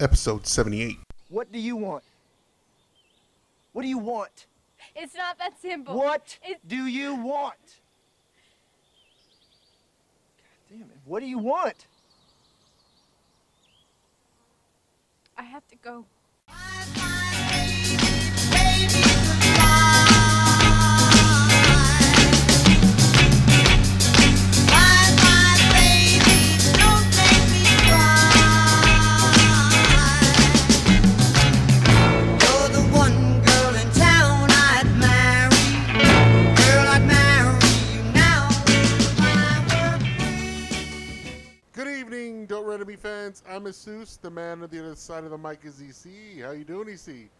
episode 78. What do you want? What do you want? It's not that simple. What It- do you want? God damn it. What do you want? I have to go. Evening, Don't Red On Me fans. I'm Jesus. The man on the other side of the mic is EC. How you doing, EC?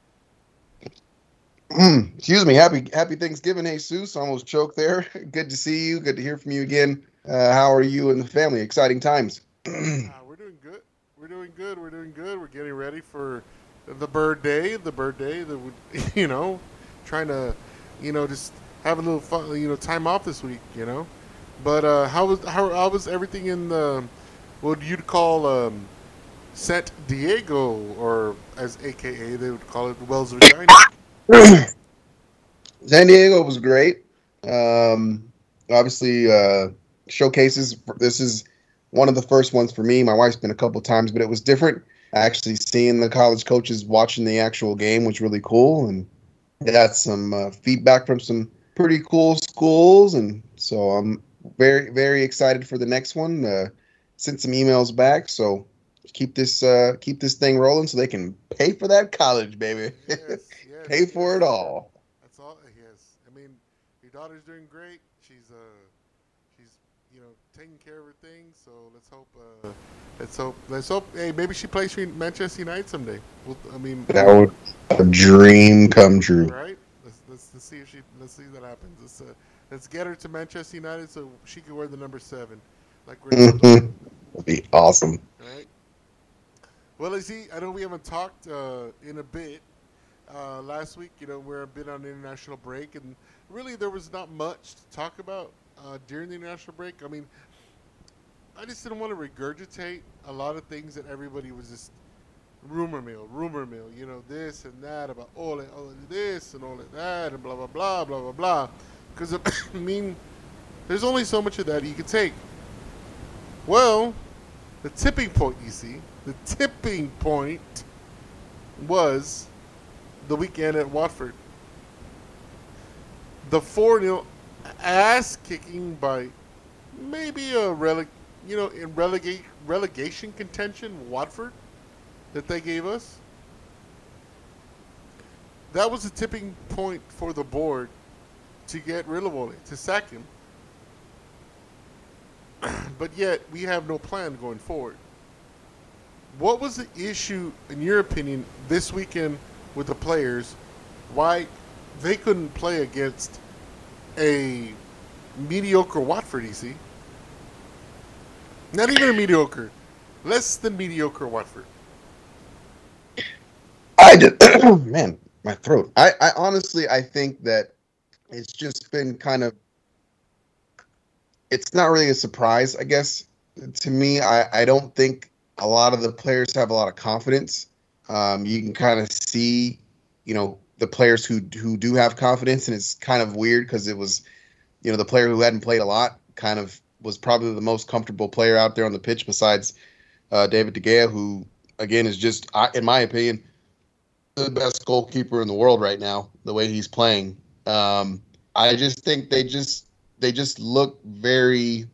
Excuse me. Happy Happy Thanksgiving, Jesus. Almost choked there. Good to see you. Good to hear from you again. Uh, how are you and the family? Exciting times. Ah, we're doing good. We're doing good. We're doing good. We're getting ready for the bird day. The bird day. The you know, trying to, you know, just have a little fun. You know, time off this week. You know, but uh, how was how, how was everything in the what you'd call um, San Diego, or as AKA they would call it, Wells Vagina. San Diego was great. Um, obviously, uh, showcases. This is one of the first ones for me. My wife's been a couple times, but it was different. Actually, seeing the college coaches watching the actual game was really cool, and got some uh, feedback from some pretty cool schools, and so I'm very, very excited for the next one. Uh, sent some emails back, so keep this uh, keep this thing rolling so they can pay for that college, baby. Yes, yes, pay for it all. That's all. Yes, I mean, your daughter's doing great. She's uh, she's you know taking care of her things. So let's hope. Uh, let's hope. Let's hope. Hey, maybe she plays for Manchester United someday. Well, I mean, That would a dream come true. right? Let's, let's let's see if she let's see if that happens. Let's uh, let's get her to Manchester United so she can wear the number seven, like we're Mhm. That'd be awesome. right? Well, I see. I know we haven't talked uh, in a bit. Uh, last week, you know, we're a bit on international break, and really there was not much to talk about uh, during the international break. I mean, I just didn't want to regurgitate a lot of things that everybody was just rumor mill, rumor mill. You know, this and that about all of, all of this and all of that, and blah blah blah blah blah blah. Because I mean, there's only so much of that you can take. Well, the tipping point, you see, the tipping point was the weekend at Watford. The 4 0 ass kicking by maybe a releg, you know, in relegate relegation contention, Watford, that they gave us. That was the tipping point for the board to get rid of Ole, to sack him. but yet we have no plan going forward. What was the issue, in your opinion, this weekend with the players? Why they couldn't play against a mediocre Watford, see? Not even a mediocre, less than mediocre Watford. I did, man, my throat. I, I honestly, I think that it's just been kind of. It's not really a surprise, I guess. To me, I, I don't think a lot of the players have a lot of confidence. Um, you can kind of see, you know, the players who who do have confidence, and it's kind of weird because it was, you know, the player who hadn't played a lot kind of was probably the most comfortable player out there on the pitch besides uh, David De Gea, who again is just, in my opinion, the best goalkeeper in the world right now. The way he's playing, um, I just think they just they just look very.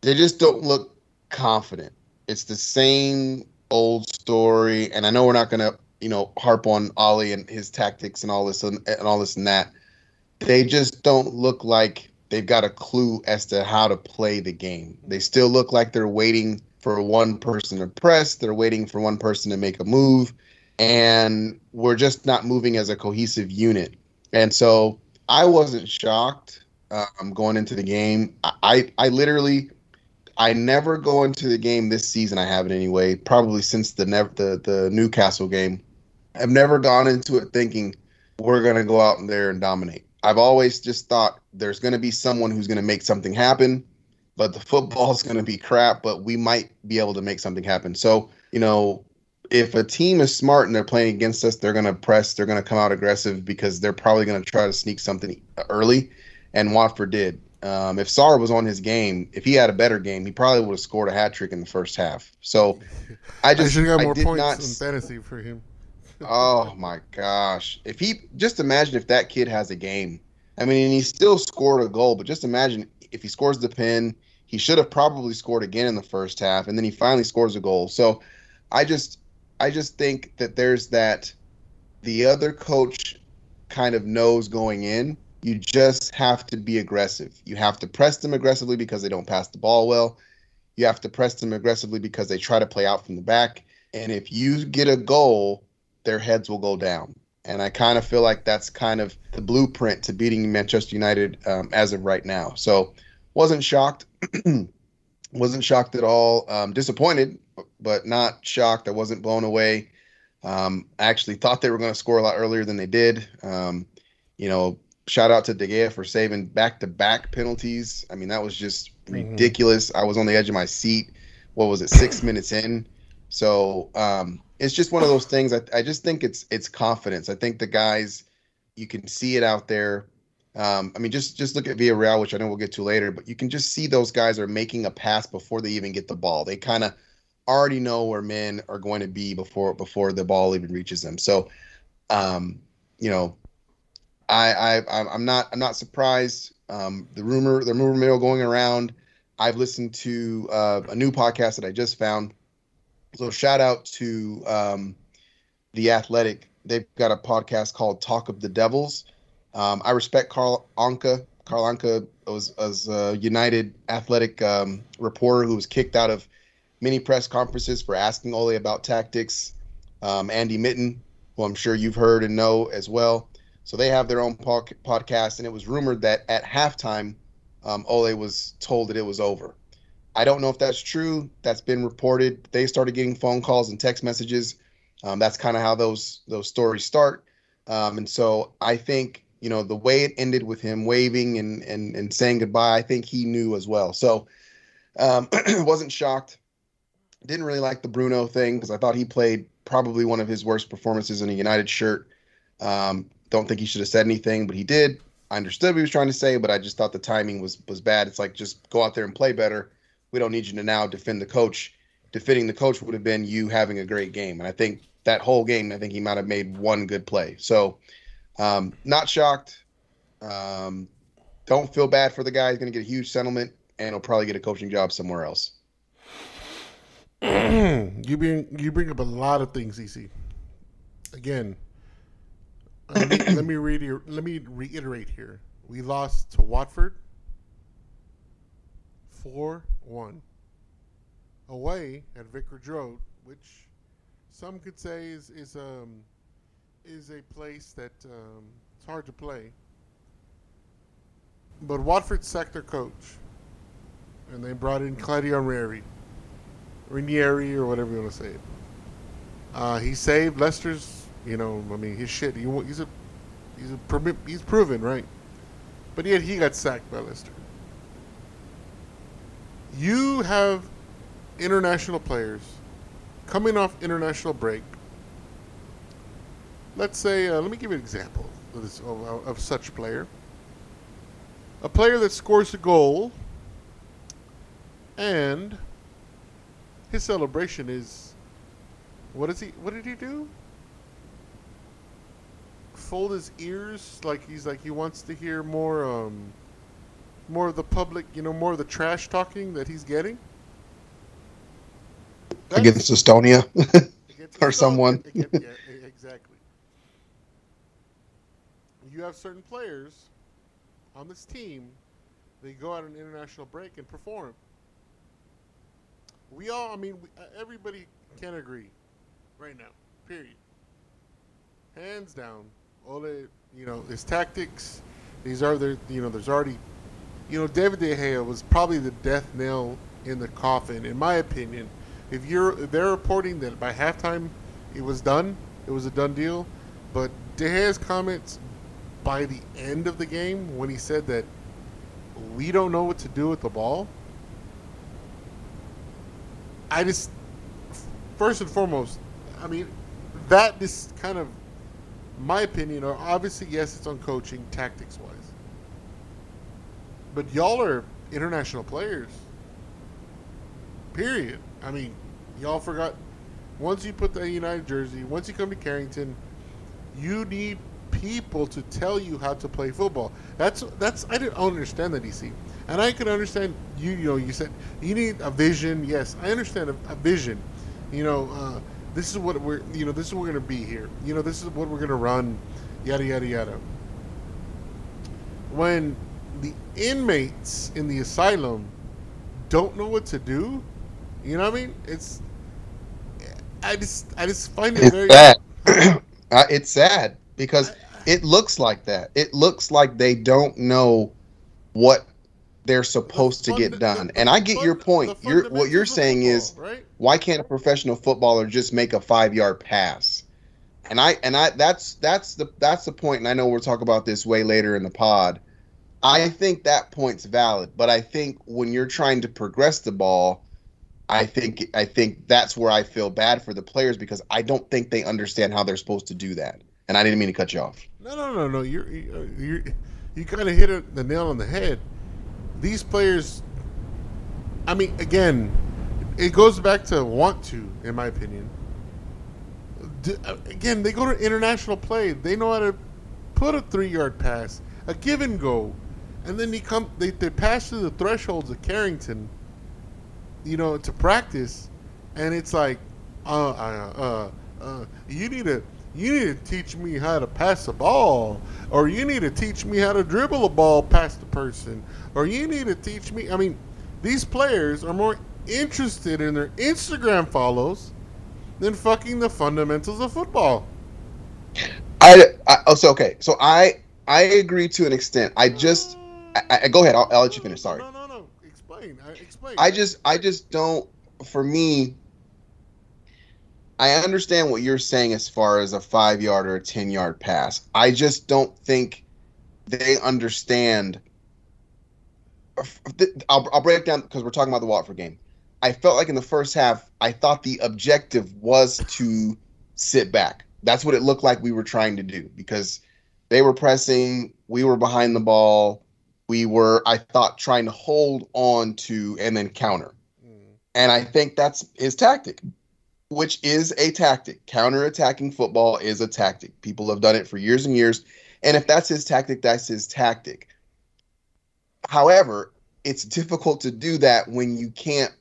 They just don't look confident. It's the same old story, and I know we're not gonna you know harp on Ole and his tactics and all this and, and all this and that. They just don't look like they've got a clue as to how to play the game. They still look like they're waiting for one person to press. They're waiting for one person to make a move and we're just not moving as a cohesive unit. And so I wasn't shocked um, going into the game. I, I, literally, I never go into the game this season. I haven't anyway. Probably since the the the Newcastle game, I've never gone into it thinking we're gonna go out there and dominate. I've always just thought there's gonna be someone who's gonna make something happen, but the football is gonna be crap. But we might be able to make something happen. So you know, if a team is smart and they're playing against us, they're going to press, they're going to come out aggressive because they're probably going to try to sneak something early. And Watford did. Um, if Sarr was on his game, if he had a better game, he probably would have scored a hat trick in the first half. So I I just should have got I more did points not in fantasy for him. Oh my gosh. If he just imagine if that kid has a game. I mean, and he still scored a goal, but just imagine if he scores the pin, he should have probably scored again in the first half and then he finally scores a goal. So I just I just think that there's that the other coach kind of knows going in. You just have to be aggressive. You have to press them aggressively because they don't pass the ball well. You have to press them aggressively because they try to play out from the back. And if you get a goal, their heads will go down. And I kind of feel like that's kind of the blueprint to beating Manchester United um, as of right now. So wasn't shocked. wasn't shocked at all. Um, disappointed, but not shocked. I wasn't blown away. Um, I actually thought they were going to score a lot earlier than they did. Um, you know, shout out to De Gea for saving back-to-back penalties. I mean, that was just Mhm. ridiculous. I was on the edge of my seat. What was it? Six minutes in. So um, it's just one of those things. I, I just think it's it's confidence. I think the guys, you can see it out there. Um, I mean, just just look at Villarreal, which I know we'll get to later, but you can just see those guys are making a pass before they even get the ball. They kind of already know where men are going to be before before the ball even reaches them. So, um, you know, I, I I'm- not I'm not surprised. Um, the rumor the rumor mill going around. I've listened to uh, a new podcast that I just found. So shout out to um, the Athletic. They've got a podcast called Talk of the Devils. Um, I respect Carl Anka. Carl Anka was, was a United Athletic um, reporter who was kicked out of many press conferences for asking Ole about tactics. Um, Andy Mitten, who I'm sure you've heard and know as well. So they have their own pod- podcast, and it was rumored that at halftime, um, Ole was told that it was over. I don't know if that's true. That's been reported. They started getting phone calls and text messages. Um, that's kind of how those those stories start. Um, and so I think you know the way it ended with him waving and and and saying goodbye. I think he knew as well. So um, wasn't shocked. Didn't really like the Bruno thing because I thought he played probably one of his worst performances in a United shirt. Um, don't think he should have said anything, but he did. I understood what he was trying to say, but I just thought the timing was was bad. It's like just go out there and play better. We don't need you to now defend the coach. Defending the coach would have been you having a great game, and I think that whole game, I think he might have made one good play. So, um, not shocked. Um, don't feel bad for the guy. He's going to get a huge settlement, and he'll probably get a coaching job somewhere else. you bring you bring up a lot of things, EC. Again, let me, read let me reiterate here. We lost to Watford four one away at Vicarage Road, which some could say is is um is a place that um, it's hard to play. But Watford sacked their coach, and they brought in Claudio Ranieri. Ranieri or whatever you want to say it. Uh, he saved Leicester's, you know, I mean, his shit. He, he's a, he's a, he's proven, right? But yet he got sacked by Leicester. You have international players coming off international break. Let's say, uh, let me give you an example of, this, of, of such player. A player that scores a goal and his celebration is what is he what did he do fold his ears like he's like he wants to hear more um more of the public you know more of the trash talking that he's getting That's- Against Estonia. against or Estonia. someone. Yeah, exactly you have certain players on this team they go out on an international break and perform we all, I mean, we, everybody can agree right now, period. Hands down, Ole, you know, his tactics, these are there, you know, there's already, you know, David De Gea was probably the death nail in the coffin, in my opinion. If you're, if they're reporting that by halftime it was done, it was a done deal, but De Gea's comments by the end of the game when he said that we don't know what to do with the ball, I just first and foremost, I mean, that is kind of my opinion. Or obviously, yes, it's on coaching, tactics wise. But y'all are international players. Period. I mean, y'all forgot. Once you put the United jersey, once you come to Carrington, you need people to tell you how to play football. That's that's I didn't understand that EC, and I could understand you. You know, you said you need a vision. Yes, I understand a, a vision. You know, uh, this is what we're. You know, this is what we're gonna be here. You know, this is what we're gonna run. Yada yada yada. When the inmates in the asylum don't know what to do, you know what I mean? It's. I just I just find it very. Sad. Uh, it's sad because it looks like that. It looks like they don't know what they're supposed to get done. the- And I get the your point. You're what you're saying is right? why can't a professional footballer just make a five yard pass? And I and I that's that's the that's the point. And I know we'll talk about this way later in the pod. I think that point's valid, but I think when you're trying to progress the ball, I think I think that's where I feel bad for the players because I don't think they understand how they're supposed to do that. And I didn't mean to cut you off. No, no, no, no. You're you're you're- you kind of hit it, the nail on the head. These players, I mean, again, it goes back to want to, in my opinion. D- uh, Again, they go to international play. They know how to put a three-yard pass, a give and go, and then they come. They, they pass through the thresholds of Carrington, you know, to practice, and it's like, uh, uh, uh, uh you need to, you need to teach me how to pass a ball, or you need to teach me how to dribble a ball past the person, or you need to teach me. I mean, these players are more interested in their Instagram follows than fucking the fundamentals of football. I, I oh, so okay. So I I agree to an extent. I just I, I, go ahead. I'll, I'll let you finish. Sorry. No, no, no. Explain. I, explain. I just I just don't for me I understand what you're saying as far as a 5 yard or a 10 yard pass. I just don't think they understand I'll, I'll break it down because we're talking about the Watford game. I felt like in the first half, I thought the objective was to sit back. That's what it looked like we were trying to do because they were pressing, we were behind the ball, we were, I thought, trying to hold on to and then counter. Mm. And I think that's his tactic, which is a tactic. Counter attacking football is a tactic. People have done it for years and years. And if that's his tactic, that's his tactic. However, it's difficult to do that when you can't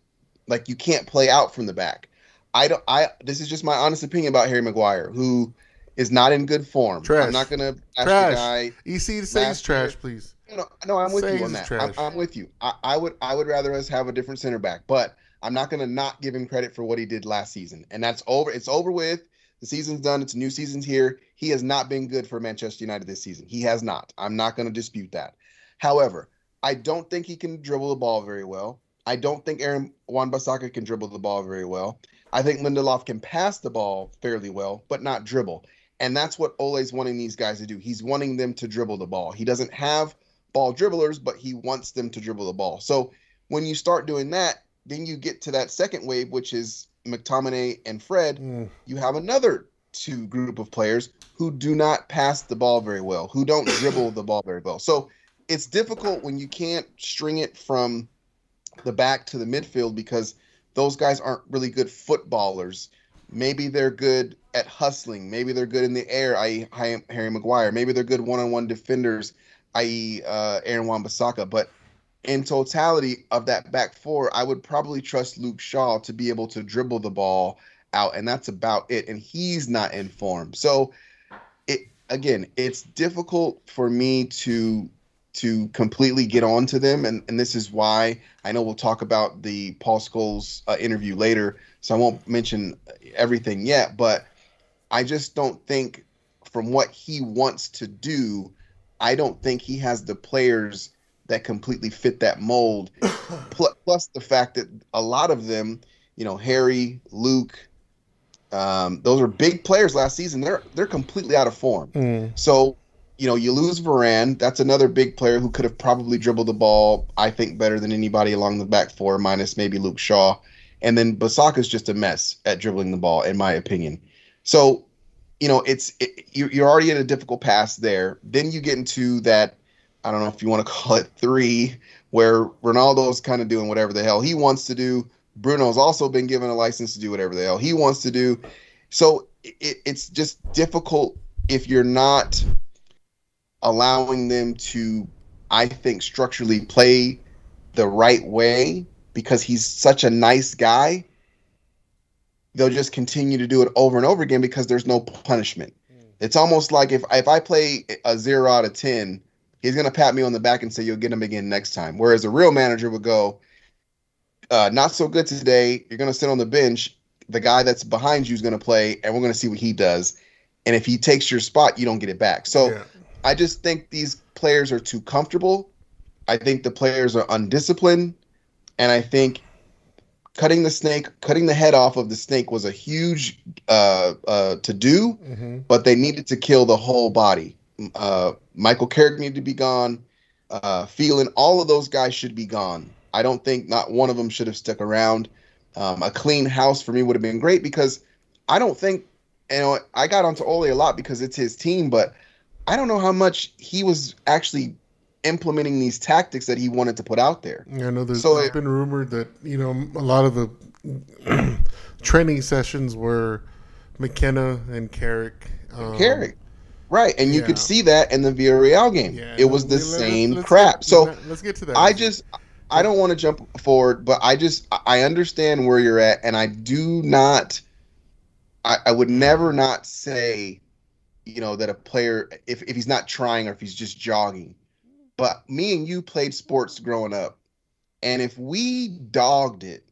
like you can't play out from the back. I don't I this is just my honest opinion about Harry Maguire, who is not in good form. Trash. I'm not gonna ask Trash. the guy EC say he's trash, year- please. no, no, I'm with you on that. I'm, trash. I'm with you. I, I would I would rather us have a different center back, but I'm not gonna not give him credit for what he did last season. And that's over. It's over with. The season's done. It's a new season's here. He has not been good for Manchester United this season. He has not. I'm not gonna dispute that. However, I don't think he can dribble the ball very well. I don't think Aaron Wan-Bissaka can dribble the ball very well. I think Lindelof can pass the ball fairly well, but not dribble. And that's what Ole's wanting these guys to do. He's wanting them to dribble the ball. He doesn't have ball dribblers, but he wants them to dribble the ball. So when you start doing that, then you get to that second wave, which is McTominay and Fred. Mm. You have another two group of players who do not pass the ball very well, who don't dribble the ball very well. So it's difficult when you can't string it from the back to the midfield because those guys aren't really good footballers. Maybe they're good at hustling. Maybe they're good in the air, i.e., Harry Maguire. Maybe they're good one-on-one defenders, i.e., uh, Aaron Wan-Bissaka. But in totality of that back four, I would probably trust Luke Shaw to be able to dribble the ball out, and that's about it. And he's not in form, so it again, it's difficult for me to to completely get on to them, and and this is why I know we'll talk about the Paul Scholes uh, interview later, so I won't mention everything yet, but I just don't think from what he wants to do, I don't think he has the players that completely fit that mold. Plus the fact that a lot of them, you know, Harry, Luke, um, those are big players last season. They're they're completely out of form. Mm. So, you know, you lose Varane. That's another big player who could have probably dribbled the ball, I think, better than anybody along the back four, minus maybe Luke Shaw. and then Bissaka's just a mess at dribbling the ball, in my opinion. So, you know, it's it, you're already in a difficult pass there. Then you get into that. I don't know if you want to call it three, where Ronaldo's kind of doing whatever the hell he wants to do. Bruno's also been given a license to do whatever the hell he wants to do. So it, it's just difficult if you're not allowing them to, I think, structurally play the right way because he's such a nice guy. They'll just continue to do it over and over again because there's no punishment. It's almost like if if I play a zero out of ten, he's gonna pat me on the back and say you'll get him again next time. Whereas a real manager would go, uh, not so good today. You're gonna sit on the bench. The guy that's behind you is gonna play, and we're gonna see what he does. And if he takes your spot, you don't get it back. So Yeah. I just think these players are too comfortable. I think the players are undisciplined, and I think cutting the snake, cutting the head off of the snake was a huge uh, uh, to do, Mm-hmm. but they needed to kill the whole body. Uh, Michael Carrick needed to be gone. Uh, Phelan, all of those guys should be gone. I don't think not one of them should have stuck around. Um, a clean house for me would have been great because I don't think, you know, I got onto Ole a lot because it's his team, but I don't know how much he was actually implementing these tactics that he wanted to put out there. Yeah, I know there's, So it- been rumored that you know a lot of the training sessions were McKenna and Carrick. Um, Carrick. Right, and you yeah. could see that in the Villarreal game. Yeah, it was the let- let's- same let's crap. get- so let's get to that. I just I don't want to jump forward, but I just I understand where you're at, and I do not. I, I would never not say, you know, that a player if if he's not trying or if he's just jogging. But me and you played sports growing up, and if we dogged it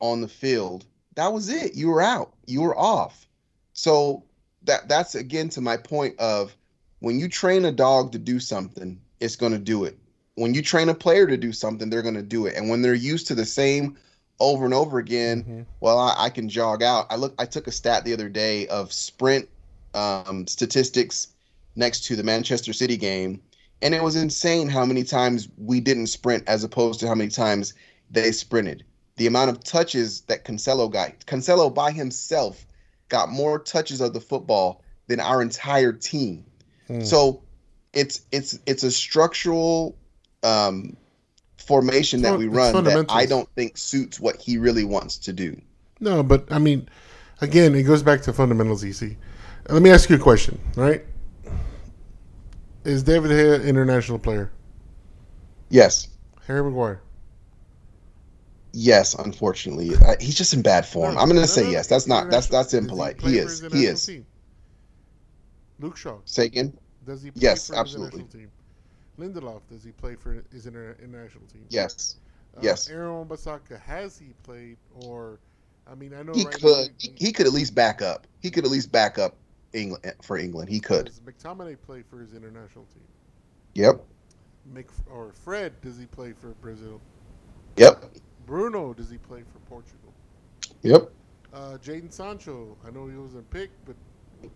on the field, that was it. You were out. You were off. So that that's again to my point of when you train a dog to do something, it's going to do it when you train a player to do something, they're going to do it. And when they're used to the same over and over again, Mhm. well, I, I can jog out. I look. I took a stat the other day of sprint um, statistics next to the Manchester City game, and it was insane how many times we didn't sprint as opposed to how many times they sprinted. The amount of touches that Cancelo got. Cancelo by himself got more touches of the football than our entire team. Hmm. So it's it's it's a structural um, formation that we run that. I don't think suits what he really wants to do. No, but I mean, again, it goes back to fundamentals, EC. Let me ask you a question, right? Is David Hay an international player? Yes, Harry Maguire. yes. Unfortunately, I, he's just in bad form. No, I'm going no, to say no, yes. That's not that's that's impolite. He play is. He is. team? Luke Shaw. Say again. Does he play Yes, for his absolutely. international team? Lindelof, does he play for his inter- international team? Yes, Uh, yes. Aaron Bissaka, has he played or? I mean, I know he right could. now He, he could at least back up. He could at least back up England for England. He could. Does McTominay play for his international team? Yep. Mc, or Fred, does he play for Brazil? Yep. Bruno, does he play for Portugal? Yep. Uh, Jadon Sancho, I know he wasn't picked, but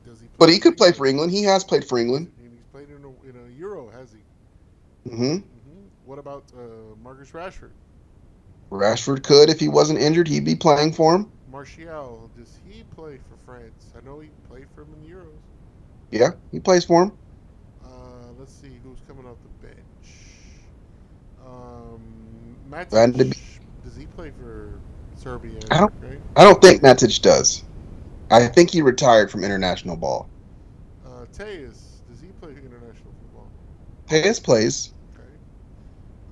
does he? Play But he could play for England. He has played for England. And he's played in a, in a Euro, has he? hmm hmm What about uh, Marcus Rashford? Rashford could if he wasn't injured. He'd be playing for him. Martial, does he play for France? I know he played for him in the Euros. Yeah, he plays for him. Uh, let's see who's coming off the bench. Um, Matic, does he play for Serbia? I don't- Right? I don't think Matic does. I think he retired from international ball. Uh, Telles, does he play international football? Hayes plays. Okay.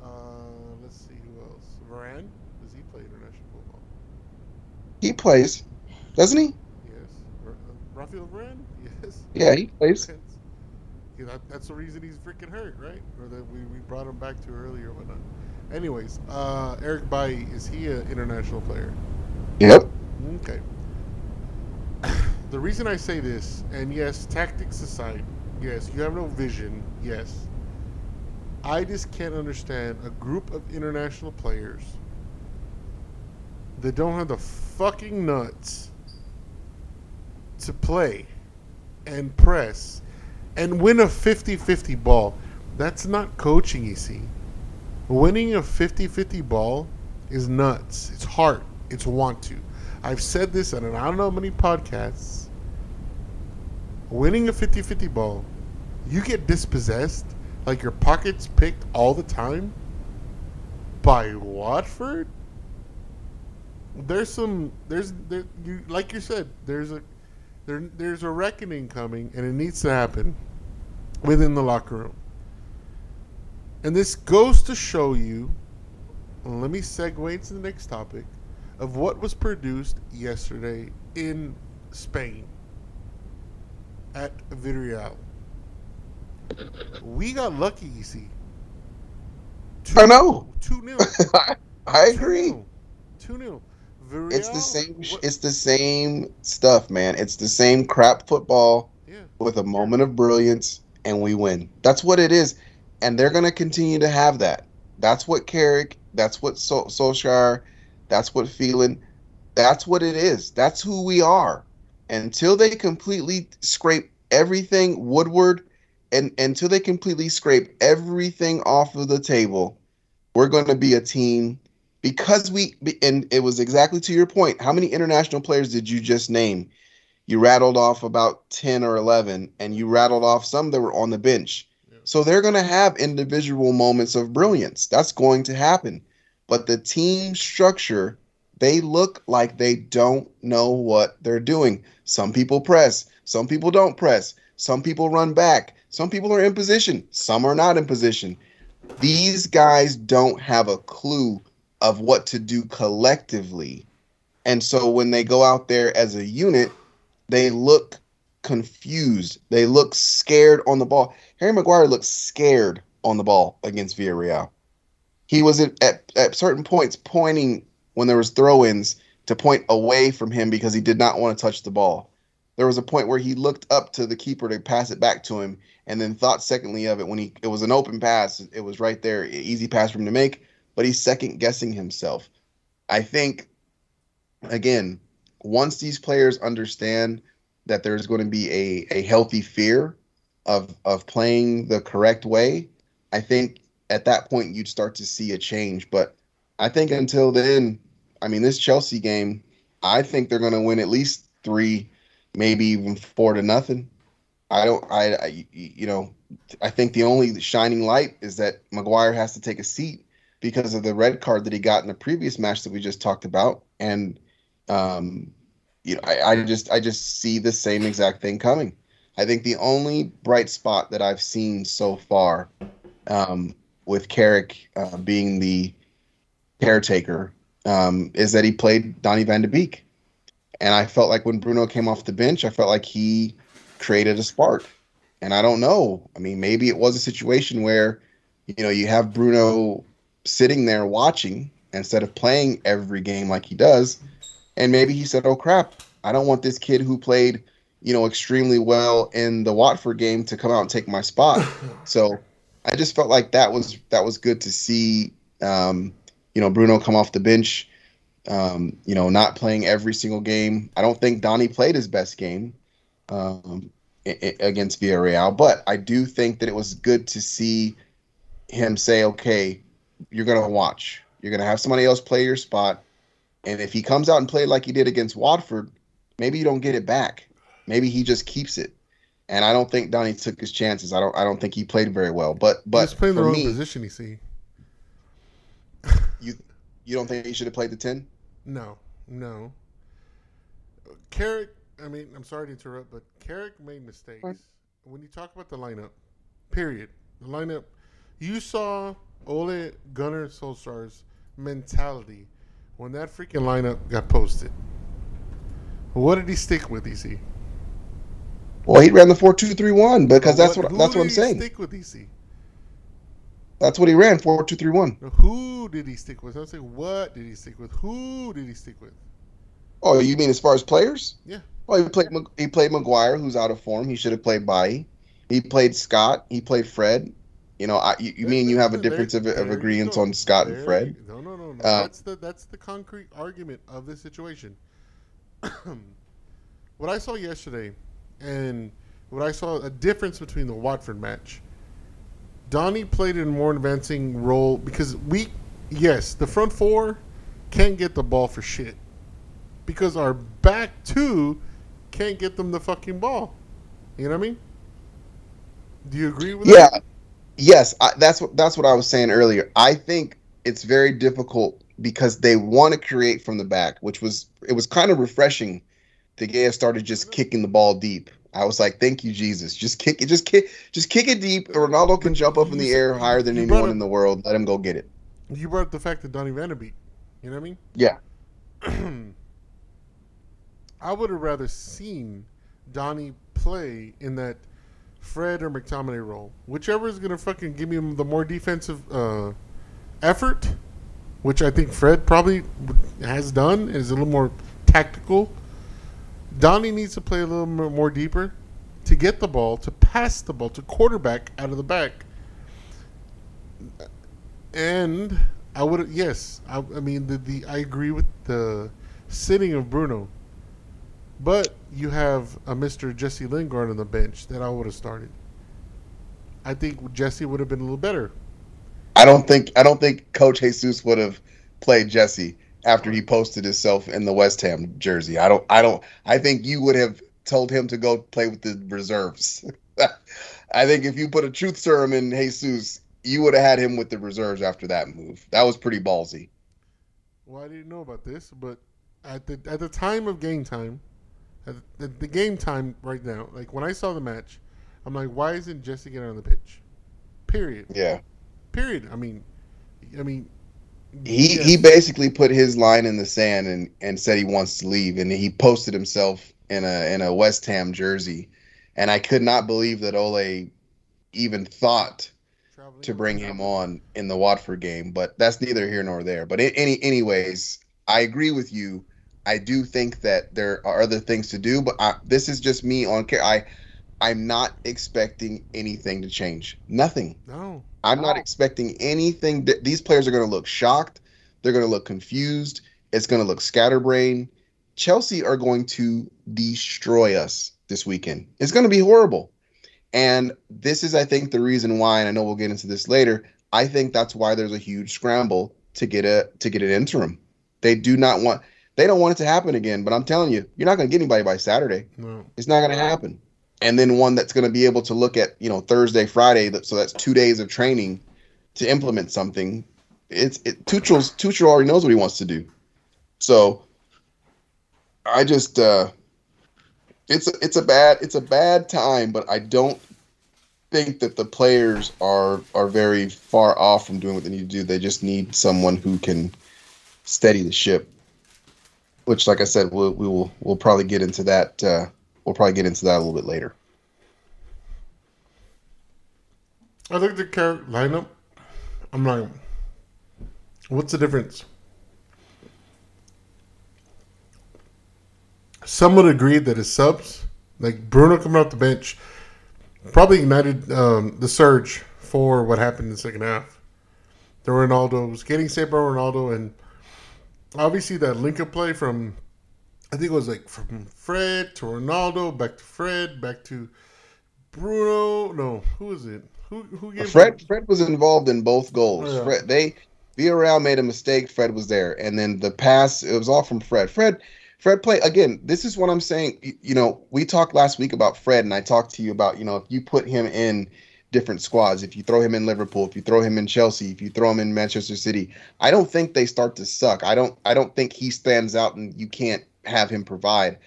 Uh, let's see who else. Varane, does he play international football? He plays, doesn't he? Yes. Uh, Raphaël Varane, yes. Yeah, he plays. Yeah, that, that's the reason he's freaking hurt, right? Or that we, we brought him back to earlier, or whatnot. Anyways, uh, Eric Bailly, is he an international player? Yep. Okay. The reason I say this, and yes, tactics aside, yes, you have no vision, yes. I just can't understand a group of international players that don't have the fucking nuts to play and press and win a 50 50 ball. That's not coaching, you see. Winning a 50 50 ball is nuts. It's hard. It's want to. I've said this on I don't know how many podcasts. Winning a 50-50 ball, you get dispossessed, like your pockets picked all the time by Watford. There's some there's there you like you said there's a there there's a reckoning coming and it needs to happen within the locker room. And this goes to show you, let me segue into the next topic, of what was produced yesterday in Spain at Villarreal. We got lucky, you see. I know. 2 0. I agree. 2 0. It's the same. sh- It's the same stuff, man. It's the same crap football yeah. with a moment of brilliance, and we win. That's what it is, and they're gonna continue to have that. That's what Carrick. That's what Sol- Solskjaer. That's what Phelan. That's what it is. That's who we are. Until they completely scrape everything Woodward, and until they completely scrape everything off of the table, we're going to be a team because we and it was exactly to your point how many international players did you just name? You rattled off about 10 or 11 and you rattled off some that were on the bench. So they're going to have individual moments of brilliance. That's going to happen. But the team structure they look like they don't know what they're doing. Some people press some people don't press. Some people run back some people are in position some are not in position. These guys don't have a clue of what to do collectively. And so when they go out there as a unit, they look confused. They look scared on the ball. Harry Maguire looked scared on the ball against Villarreal. He was at, at, at certain points pointing when there was throw-ins to point away from him because he did not want to touch the ball. There was a point where he looked up to the keeper to pass it back to him and then thought secondly of it when he it was an open pass. It was right there, easy pass for him to make but he's second guessing himself. I think, again, once these players understand that there's going to be a, a healthy fear of of playing the correct way, I think at that point you'd start to see a change. But I think until then, I mean, this Chelsea game, I think they're going to win at least three, maybe even four to nothing. I don't, I, I, you know, I think the only shining light is that Maguire has to take a seat because of the red card that he got in the previous match that we just talked about. And um, you know, I, I just I just see the same exact thing coming. I think the only bright spot that I've seen so far um, with Carrick uh, being the caretaker um, is that he played Donny van de Beek. And I felt like when Bruno came off the bench, I felt like he created a spark. And I don't know. I mean, maybe it was a situation where, you know, you have Bruno sitting there watching instead of playing every game like he does. And maybe he said, "Oh crap, I don't want this kid who played, you know, extremely well in the Watford game to come out and take my spot." so I just felt like that was that was good to see. Um, you know, Bruno come off the bench. Um, you know, not playing every single game. I don't think Donny played his best game um, against Villarreal, but I do think that it was good to see him say, "Okay, you're gonna watch. You're gonna have somebody else play your spot, and if he comes out and play like he did against Watford, maybe you don't get it back. Maybe he just keeps it." And I don't think Donny took his chances. I don't. I don't think he played very well. But but He's playing the for wrong me, position, you see. you you don't think he should have played the ten? No, no. Carrick, I mean, I'm sorry to interrupt, but Carrick made mistakes. Fine. When you talk about the lineup, period. The lineup, you saw Ole Gunnar Solskjaer's mentality when that freaking lineup got posted. What did he stick with, EC? Well, he ran the four two three one because that's what that's what I'm he saying. Stick with EC. That's what he ran four two three one. Who did he stick with? I'm saying, what did he stick with? Who did he stick with? Oh, you mean as far as players? Yeah. Well, he played he played Maguire, who's out of form. He should have played Bailly. He played Scott. He played Fred. You know, I, you, you mean you have a difference of, of agreement on Scott and Fred? No, no, no, no. Uh, that's the that's the concrete argument of this situation. what I saw yesterday, and what I saw a difference between the Watford match. Donnie played in a more advancing role because we, yes, the front four can't get the ball for shit. because our back two can't get them the fucking ball. You know what I mean? Do you agree with that? Yeah. that? Yes, I, that's what that's what I was saying earlier. I think it's very difficult because they want to create from the back, which was it was kind of refreshing. De Gea started just mm-hmm. kicking the ball deep. I was like, "Thank you, Jesus! Just kick it, just kick, just kick it deep." Ronaldo can jump up in the air higher than anyone up- in the world. Let him go get it. You brought up the fact that Donny Van de Beek. You know what I mean? Yeah. I would have rather seen Donnie play in that Fred or McTominay role, whichever is gonna fucking give me the more defensive uh, effort, which I think Fred probably has done, is a little more tactical. Donnie needs to play a little more, more deeper to get the ball, to pass the ball, to quarterback out of the back. And I would yes, I, I mean the, the I agree with the sitting of Bruno, but you have a Mr. Jesse Lingard on the bench that I would have started. I think Jesse would have been a little better. I don't think I don't think Coach Jesus would have played Jesse after he posted himself in the West Ham jersey. I don't I don't I think you would have told him to go play with the reserves. I think if you put a truth serum in Jesus, you would have had him with the reserves after that move. That was pretty ballsy. Well, I didn't know about this, but at the at the time of game time, the, the game time right now, like when I saw the match, I'm like, why isn't Jesse getting on the pitch? Period. Yeah. Period. I mean, I mean, He yes. he basically put his line in the sand and, and said he wants to leave and he posted himself in a in a West Ham jersey. And I could not believe that Ole even thought Traveling to bring him on in the Watford game, but that's neither here nor there. But any anyways, I agree with you. I do think that there are other things to do, but I, this is just me on care. I I'm not expecting anything to change. Nothing. No. I'm not expecting anything. That, these players are going to look shocked. They're going to look confused. It's going to look scatterbrained. Chelsea are going to destroy us this weekend. It's going to be horrible. And this is, I think, the reason why. And I know we'll get into this later. I think that's why there's a huge scramble to get a to get an interim. They do not want. They don't want it to happen again. But I'm telling you, you're not going to get anybody by Saturday. No. It's not going to happen. And then one that's going to be able to look at, you know, Thursday, Friday. So that's two days of training to implement something. It's it, Tuchel's Tuchel already knows what he wants to do. So I just, uh, it's a, it's a bad it's a bad time, but I don't think that the players are are very far off from doing what they need to do. They just need someone who can steady the ship. Which, like I said, we'll, we will we'll probably get into that. Uh, we'll probably get into that a little bit later. I looked at the lineup. I'm like, what's the difference? Some would agree that his subs, like Bruno coming off the bench, probably ignited um, the surge for what happened in the second half. The Ronaldo was getting saved by Ronaldo, and obviously that link up play from, I think it was like from Fred to Ronaldo, back to Fred, back to Bruno. No, who is it? Who who gave Fred Fred was involved in both goals. Oh, yeah. Fred they Villarreal made a mistake. Fred was there, and then the pass it was all from Fred. Fred Fred play again. This is what I'm saying. You know, we talked last week about Fred, and I talked to you about you know if you put him in different squads, if you throw him in Liverpool, if you throw him in Chelsea, if you throw him in Manchester City, I don't think they start to suck. I don't I don't think he stands out, and you can't have him provide.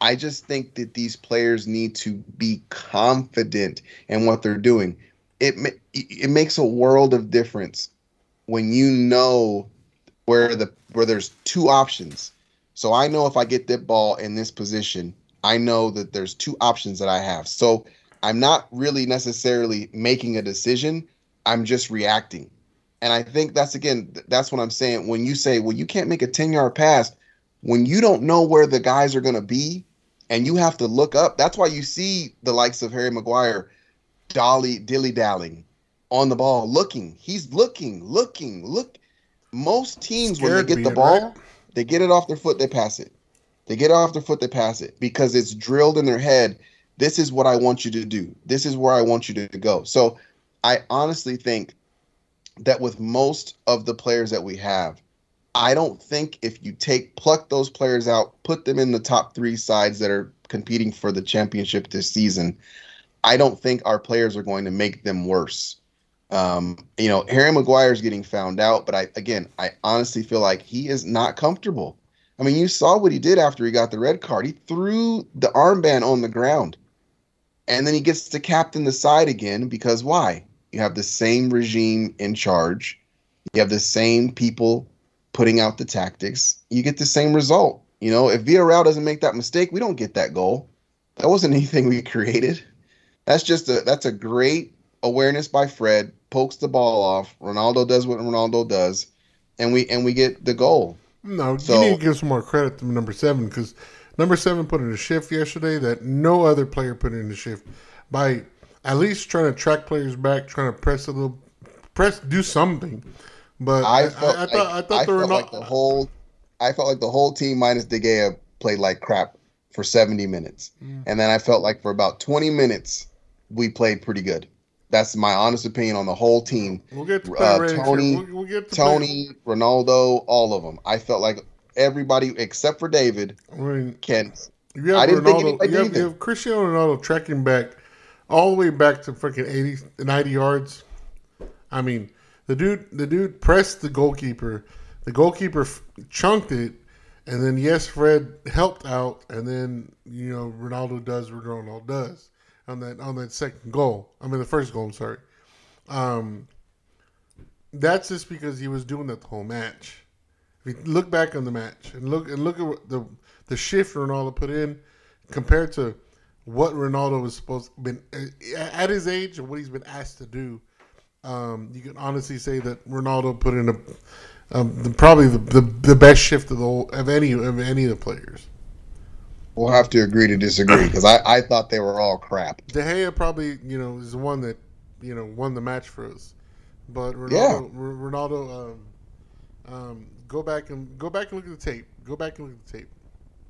I just think that these players need to be confident in what they're doing. It it makes a world of difference when you know where the where there's two options. So I know if I get that ball in this position, I know that there's two options that I have. So I'm not really necessarily making a decision. I'm just reacting. And I think that's again, that's what I'm saying. When you say, well, you can't make a 10 yard pass, when you don't know where the guys are going to be and you have to look up, that's why you see the likes of Harry Maguire dolly, dilly dallying on the ball, looking. He's looking, looking, look. Most teams, when they get the ball, right? they get it off their foot, they pass it. They get it off their foot, they pass it because it's drilled in their head. This is what I want you to do. This is where I want you to go. So I honestly think that with most of the players that we have, I don't think if you take pluck those players out, put them in the top three sides that are competing for the championship this season, I don't think our players are going to make them worse. Um, you know, Harry Maguire is getting found out, but I again, I honestly feel like he is not comfortable. I mean, you saw what he did after he got the red card. He threw the armband on the ground. And then he gets to captain the side again because why? You have the same regime in charge. You have the same people putting out the tactics. You get the same result. You know, if Villarreal doesn't make that mistake, we don't get that goal. That wasn't anything we created. That's just a that's a great awareness by Fred. Pokes the ball off. Ronaldo does what Ronaldo does, and we and we get the goal. No, So- you need to give some more credit to number seven because number seven put in a shift yesterday that no other player put in a shift by at least trying to track players back, trying to press a little, press, do something. But I, I I, felt I like, thought I thought I they were felt not. like the whole I felt like the whole team minus De Gea played like crap for 70 minutes. Mm. And then I felt like for about 20 minutes we played pretty good. That's my honest opinion on the whole team. we'll get to uh. Tony- We'll, we'll get to Tony, Ronaldo, all of them. I felt like everybody except for David I mean, can you have I didn't think Ronaldo. anybody You have, you have Cristiano Ronaldo tracking back all the way back to freaking 80, 90 yards. I mean, the dude, the dude pressed the goalkeeper. The goalkeeper f- chunked it, and then yes, Fred helped out, and then you know Ronaldo does what Ronaldo does on that on that second goal. I mean, the first goal. I'm sorry. Um, that's just because he was doing that the whole match. If you look back on the match and look and look at what the the shift Ronaldo put in compared to what Ronaldo was supposed to been at his age and what he's been asked to do, um, you can honestly say that Ronaldo put in a um, the, probably the, the the best shift of the whole, of any of any of the players. we'll have to agree to disagree because I, I thought they were all crap. De Gea probably you know is the one that you know won the match for us, but Ronaldo Yeah. R- Ronaldo um, um, go back and go back and look at the tape. Go back and look at the tape.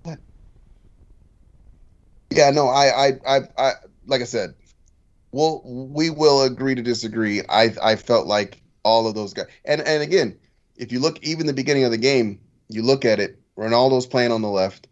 What? Yeah, no, I, I, I, I like I said, we'll we will agree to disagree. I, I felt like all of those guys, and and again, if you look even the beginning of the game, you look at it. Ronaldo's playing on the left,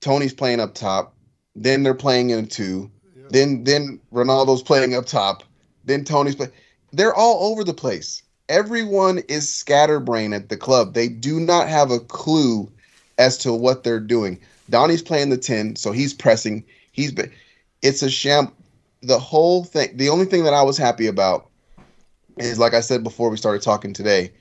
Tony's playing up top. Then they're playing in a two. Then then Ronaldo's playing up top. Then Tony's play. They're all over the place. Everyone is scatterbrained at the club. They do not have a clue as to what they're doing. Donnie's playing the 10, so he's pressing. He's been it's a sham the whole thing the only thing that I was happy about is like I said before we started talking today,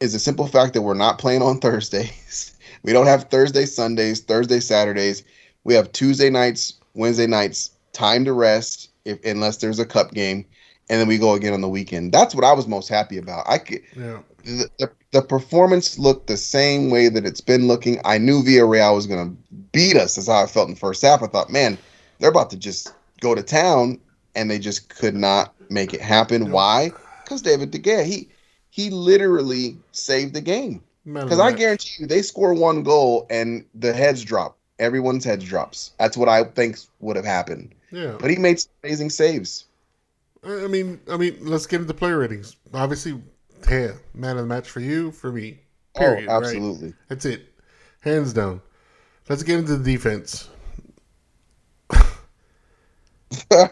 is the simple fact that we're not playing on Thursdays. we don't have Thursday, Sundays, Thursday, Saturdays. We have Tuesday nights, Wednesday nights, time to rest if unless there's a cup game, and then we go again on the weekend. That's what I was most happy about. I could Yeah. the, the, the performance looked the same way that it's been looking. I knew Villarreal was going to beat us. That's how I felt in the first half. I thought, man, they're about to just go to town, and they just could not make it happen. Why? Because David De Gea, he he literally saved the game. Because I guarantee you, they score one goal and the heads drop. Everyone's heads drops. That's what I think would have happened. Yeah. But he made some amazing saves. I mean, I mean, let's get into player ratings. Obviously, yeah, man of the match for you, for me. Oh, Period. oh, right? absolutely. That's it, hands down. Let's get into the defense.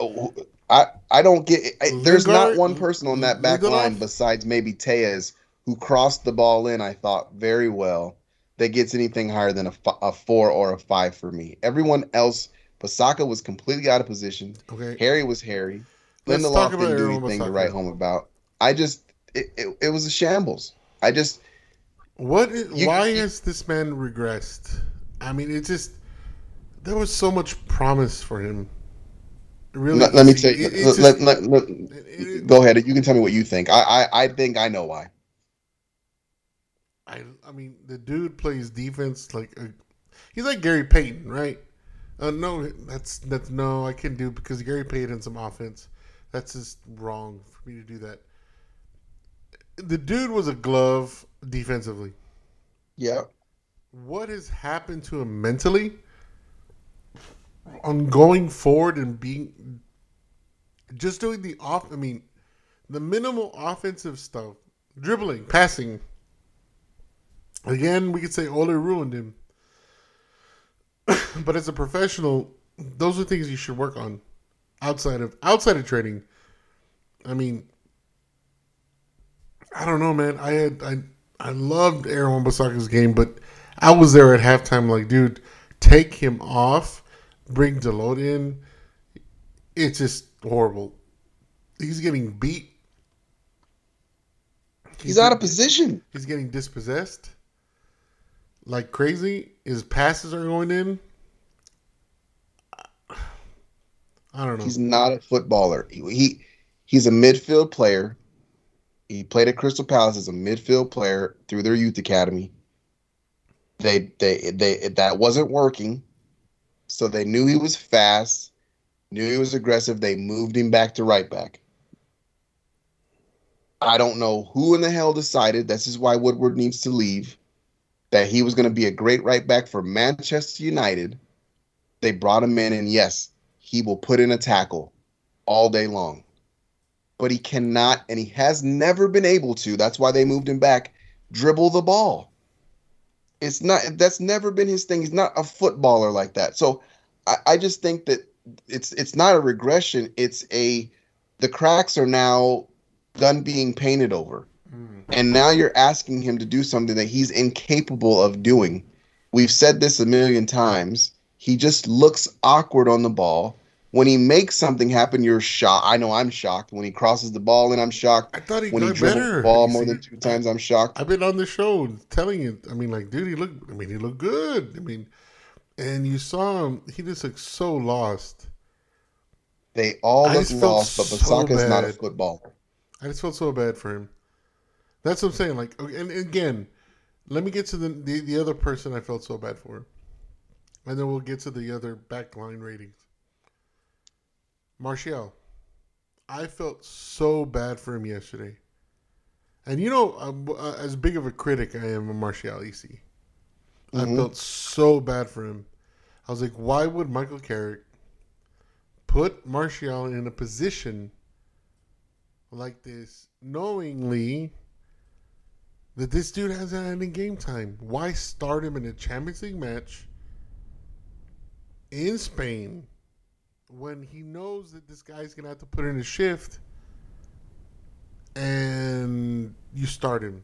Oh, I I don't get. I, there's not one person on that back line besides maybe Telles who crossed the ball in. I thought very well that gets anything higher than a, a four or a five for me. Everyone else, Bissaka was completely out of position. Okay. Harry was Harry. Let's Lindelof didn't do anything to write home about. I just it, it, it was a shambles. I just What? Is, You- why you- has this man regressed? I mean, it just there was so much promise for him. Really, let, let me tell you. it- let, just- let, let, it- go ahead. You can tell me what you think. I, I I think I know why. I, I mean, the dude plays defense like a, he's like Gary Payton, right? Uh, no, that's that's no, I can't do because Gary Payton's some offense. That's just wrong for me to do that. The dude was a glove defensively. Yeah. What has happened to him mentally on going forward and being just doing the off? I mean, the minimal offensive stuff dribbling, passing. Again, we could say Ole ruined him. but as a professional, those are things you should work on outside of outside of training. I mean, I don't know, man. I had I I loved Aaron Wan-Bissaka's game, but I was there at halftime, like, dude, take him off, bring Dalot in. It's just horrible. He's getting beat. He's out of position. He's getting dispossessed like crazy. His passes are going in. I don't know. He's not a footballer. He, he he's a midfield player. He played at Crystal Palace as a midfield player through their youth academy. They they they that wasn't working, so they knew he was fast, knew he was aggressive. They moved him back to right back. I don't know who in the hell decided this is why Woodward needs to leave. That he was going to be a great right back for Manchester United. They brought him in, and yes, he will put in a tackle all day long. But he cannot, and he has never been able to. That's why they moved him back. Dribble the ball. It's not. That's never been his thing. He's not a footballer like that. So I, I just think that it's it's not a regression. It's a the cracks are now done being painted over. Mm. And now you're asking him to do something that he's incapable of doing. We've said this a million times. He just looks awkward on the ball. When he makes something happen, you're shocked. I know I'm shocked. When he crosses the ball, and I'm shocked. I thought he when he got dribbles better. the ball more than two times, I'm shocked. I've been on the show telling you. I mean, like, dude, he looked. I mean, he looked good. I mean, and you saw him. He just looked so lost. They all look lost, but so Bissaka's not a footballer. I just felt so bad for him. That's what I'm saying. Like, okay, and again, let me get to the, the the other person I felt so bad for, and then we'll get to the other backline ratings. Martial, I felt so bad for him yesterday, and you know, um, uh, as big of a critic I am of Martial EC, I Mhm. felt so bad for him. I was like, why would Michael Carrick put Martial in a position like this, knowingly that this dude hasn't had any game time? Why start him in a Champions League match in Spain when he knows that this guy's gonna have to put in a shift and you start him?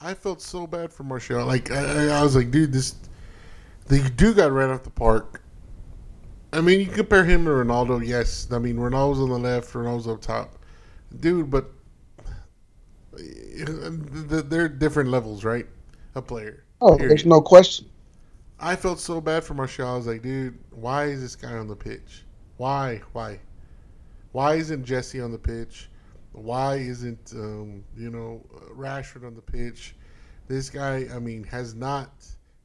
I felt so bad for Martial. Like I, I- was like, dude, this the dude got right off the park. I mean, you compare him to Ronaldo. Yes, I mean Ronaldo's on the left, Ronaldo's up top, dude. But uh, they're different levels, right? A player. Oh, Period. there's no question. I felt so bad for Martial. I was like, dude, why is this guy on the pitch? Why? Why? Why isn't Jesse on the pitch? Why isn't um, you know Rashford on the pitch? This guy, I mean, has not.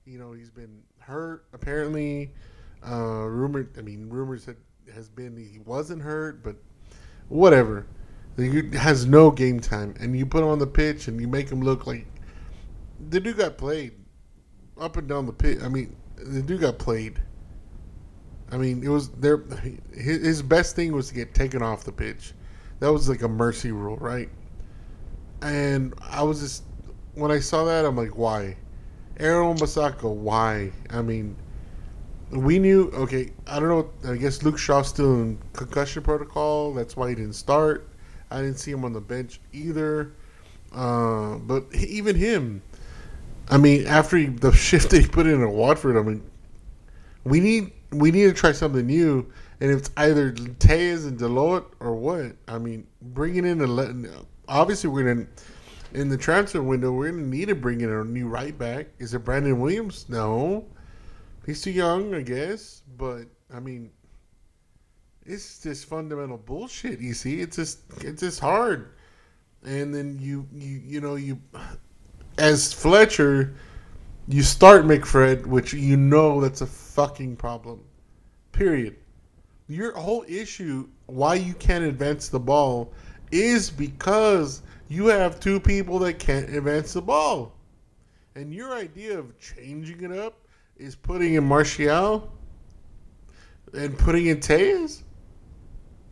You know, he's been hurt apparently. Uh, rumored. I mean, rumors that has been he wasn't hurt, but whatever. He has no game time, and you put him on the pitch and you make him look like the dude got played up and down the pit. I mean, the dude got played. I mean, it was there. his, best thing was to get taken off the pitch. That was like a mercy rule, right? And I was just when I saw that, I'm like, why? Aaron Bissaka, why? I mean, we knew. Okay, I don't know. I guess Luke Shaw's still in concussion protocol. That's why he didn't start. I didn't see him on the bench either. Uh, but he- even him, I mean, after he, the shift that he put in at Watford, I mean, we need we need to try something new, and it's either Telles and Dalot or what. I mean, bringing in a le- obviously we're gonna in the transfer window we're gonna need to bring in a new right back. Is it Brandon Williams? No, he's too young, I guess. But I mean, it's just fundamental bullshit. You see, it's just it's just hard. And then you you you know you as Fletcher, you start McFred, which you know that's a fucking problem. Period. Your whole issue why you can't advance the ball is because you have two people that can't advance the ball. And your idea of changing it up is putting in Martial and putting in Telles?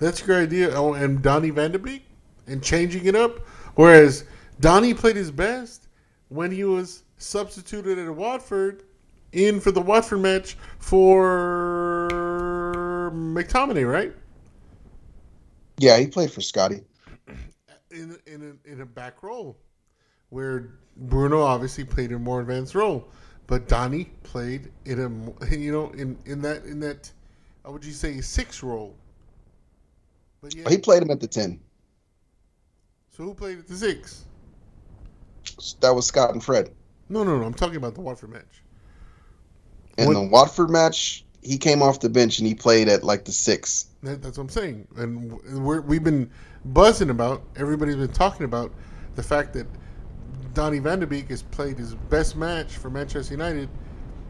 That's your idea. Oh, and Donnie Van de Beek and changing it up. Whereas Donnie played his best when he was substituted at Watford in for the Watford match for McTominay, right? Yeah, he played for Scotty. In in a, in a back role, where Bruno obviously played a more advanced role, but Donnie played in a you know in in that in that how would you say six role. But yeah, He played him at the ten. so who played at the six? That was Scott and Fred. No, no, no. I'm talking about the Watford match. In What- the Watford match, he came off the bench and he played at like the six. That, that's what I'm saying, and we're, we've been buzzing about. Everybody's been talking about the fact that Donny Van de Beek has played his best match for Manchester United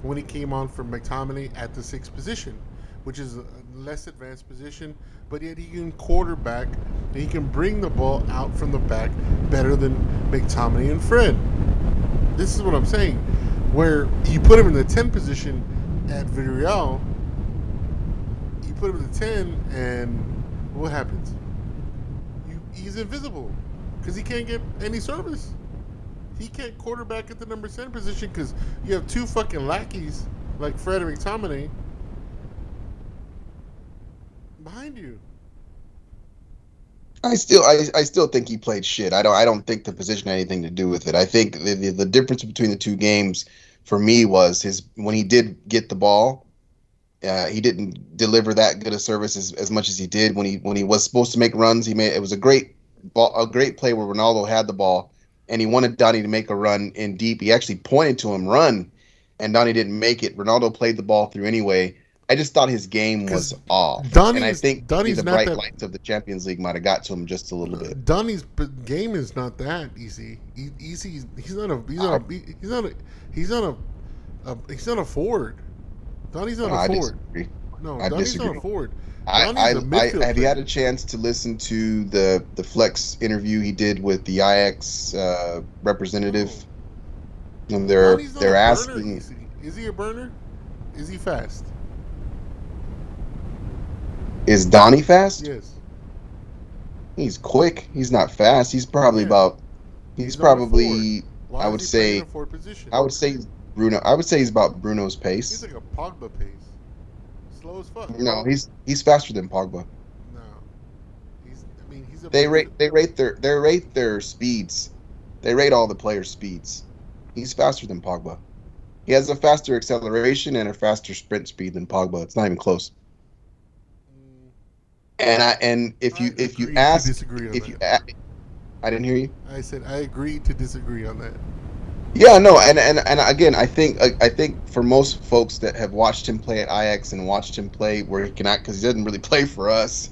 when he came on for McTominay at the sixth position, which is a less advanced position, but yet he can quarterback and he can bring the ball out from the back better than McTominay and Fred. This is what I'm saying. Where you put him in the 10 position at Villarreal, you put him in the 10, and what happens? You, he's invisible because he can't get any service. He can't quarterback at the number 10 position because you have two fucking lackeys like Fred and McTominay behind you. I still, I, I still think he played shit. I don't, I don't think the position had anything to do with it. I think the, the, the difference between the two games for me was his when he did get the ball, uh, he didn't deliver that good a service as, as much as he did when he when he was supposed to make runs. He made it was a great ball, a great play where Ronaldo had the ball and he wanted Donny to make a run in deep. He actually pointed to him run, and Donny didn't make it. Ronaldo played the ball through anyway. I just thought his game was off, Donny's- and I think Donny's the bright that- lights of the Champions League might have got to him just a little bit. Donny's game is not that easy. E- easy. He's not a. He's not a. He's not a. He's not a. a he's not a forward. Donny's not No, a forward. No, I Donny's not a forward. I, Donny's I, a I, midfield have you had a chance to listen to the the Flex interview he did with the Ajax uh, representative? And they're they're asking, is, he, is he a burner? Is he fast? Is Donny fast? Yes. He's quick. He's not fast. He's probably Yeah. about. He's, He's probably. I would say- playing a forward position? I would say Bruno. I would say he's about Bruno's pace. he's like a Pogba pace. Slow as fuck. No, he's he's faster than Pogba. no. He's. I mean, he's a. They rate they rate their they rate their speeds. They rate all the players' speeds. He's faster than Pogba. He has a faster acceleration and a faster sprint speed than Pogba. It's not even close. And I and if you I if you ask disagree if that. you a- I didn't hear you. I said I agree to disagree on that. Yeah, no, and and and again, I think I, I think for most folks that have watched him play at Ajax and watched him play where he cannot because he doesn't really play for us,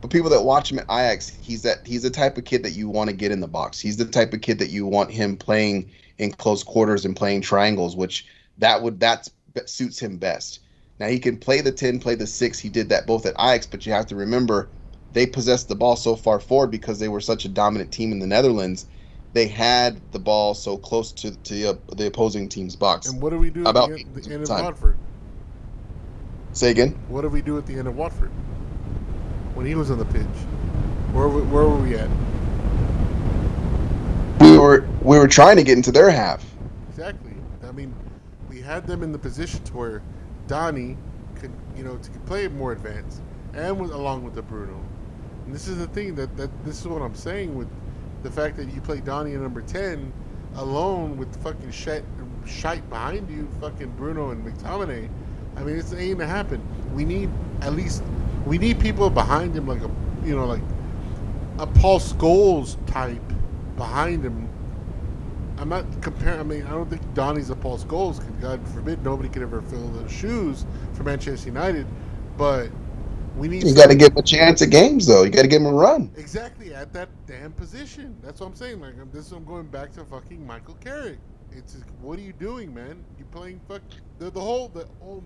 but people that watch him at Ajax, he's that he's the type of kid that you want to get in the box. He's the type of kid that you want him playing in close quarters and playing triangles, which that would that suits him best. Now he can play the ten, play the six. He did that both at Ajax, but you have to remember they possessed the ball so far forward because they were such a dominant team in the Netherlands they had the ball so close to, to the, uh, the opposing team's box. And what do we do at About the, end, the end of time. Watford? Say again. What did we do at the end of Watford when he was on the pitch? Where were- where were we at? We were we were trying to get into their half. Exactly. I mean, we had them in the position to where Donnie could, you know, to play it more advanced, and with, along with the Bruno. And this is the thing that, that this is what I'm saying with the fact that you play Donnie at number ten alone with fucking shite, shite behind you, fucking Bruno and McTominay. I mean, it's ain't gonna happen. We need at least we need people behind him, like a you know, like a Paul Scholes type behind him I'm not comparing. I mean, I don't think Donny's a Paul Scholes. 'cause God forbid, nobody could ever fill those shoes for Manchester United. But we need. You got to give him a chance at games, though. You got to give him a run. exactly at that damn position. That's what I'm saying. Like I'm, this, is I'm going back to fucking Michael Carrick. It's just, what are you doing, man? You playing fuck the, the whole the whole,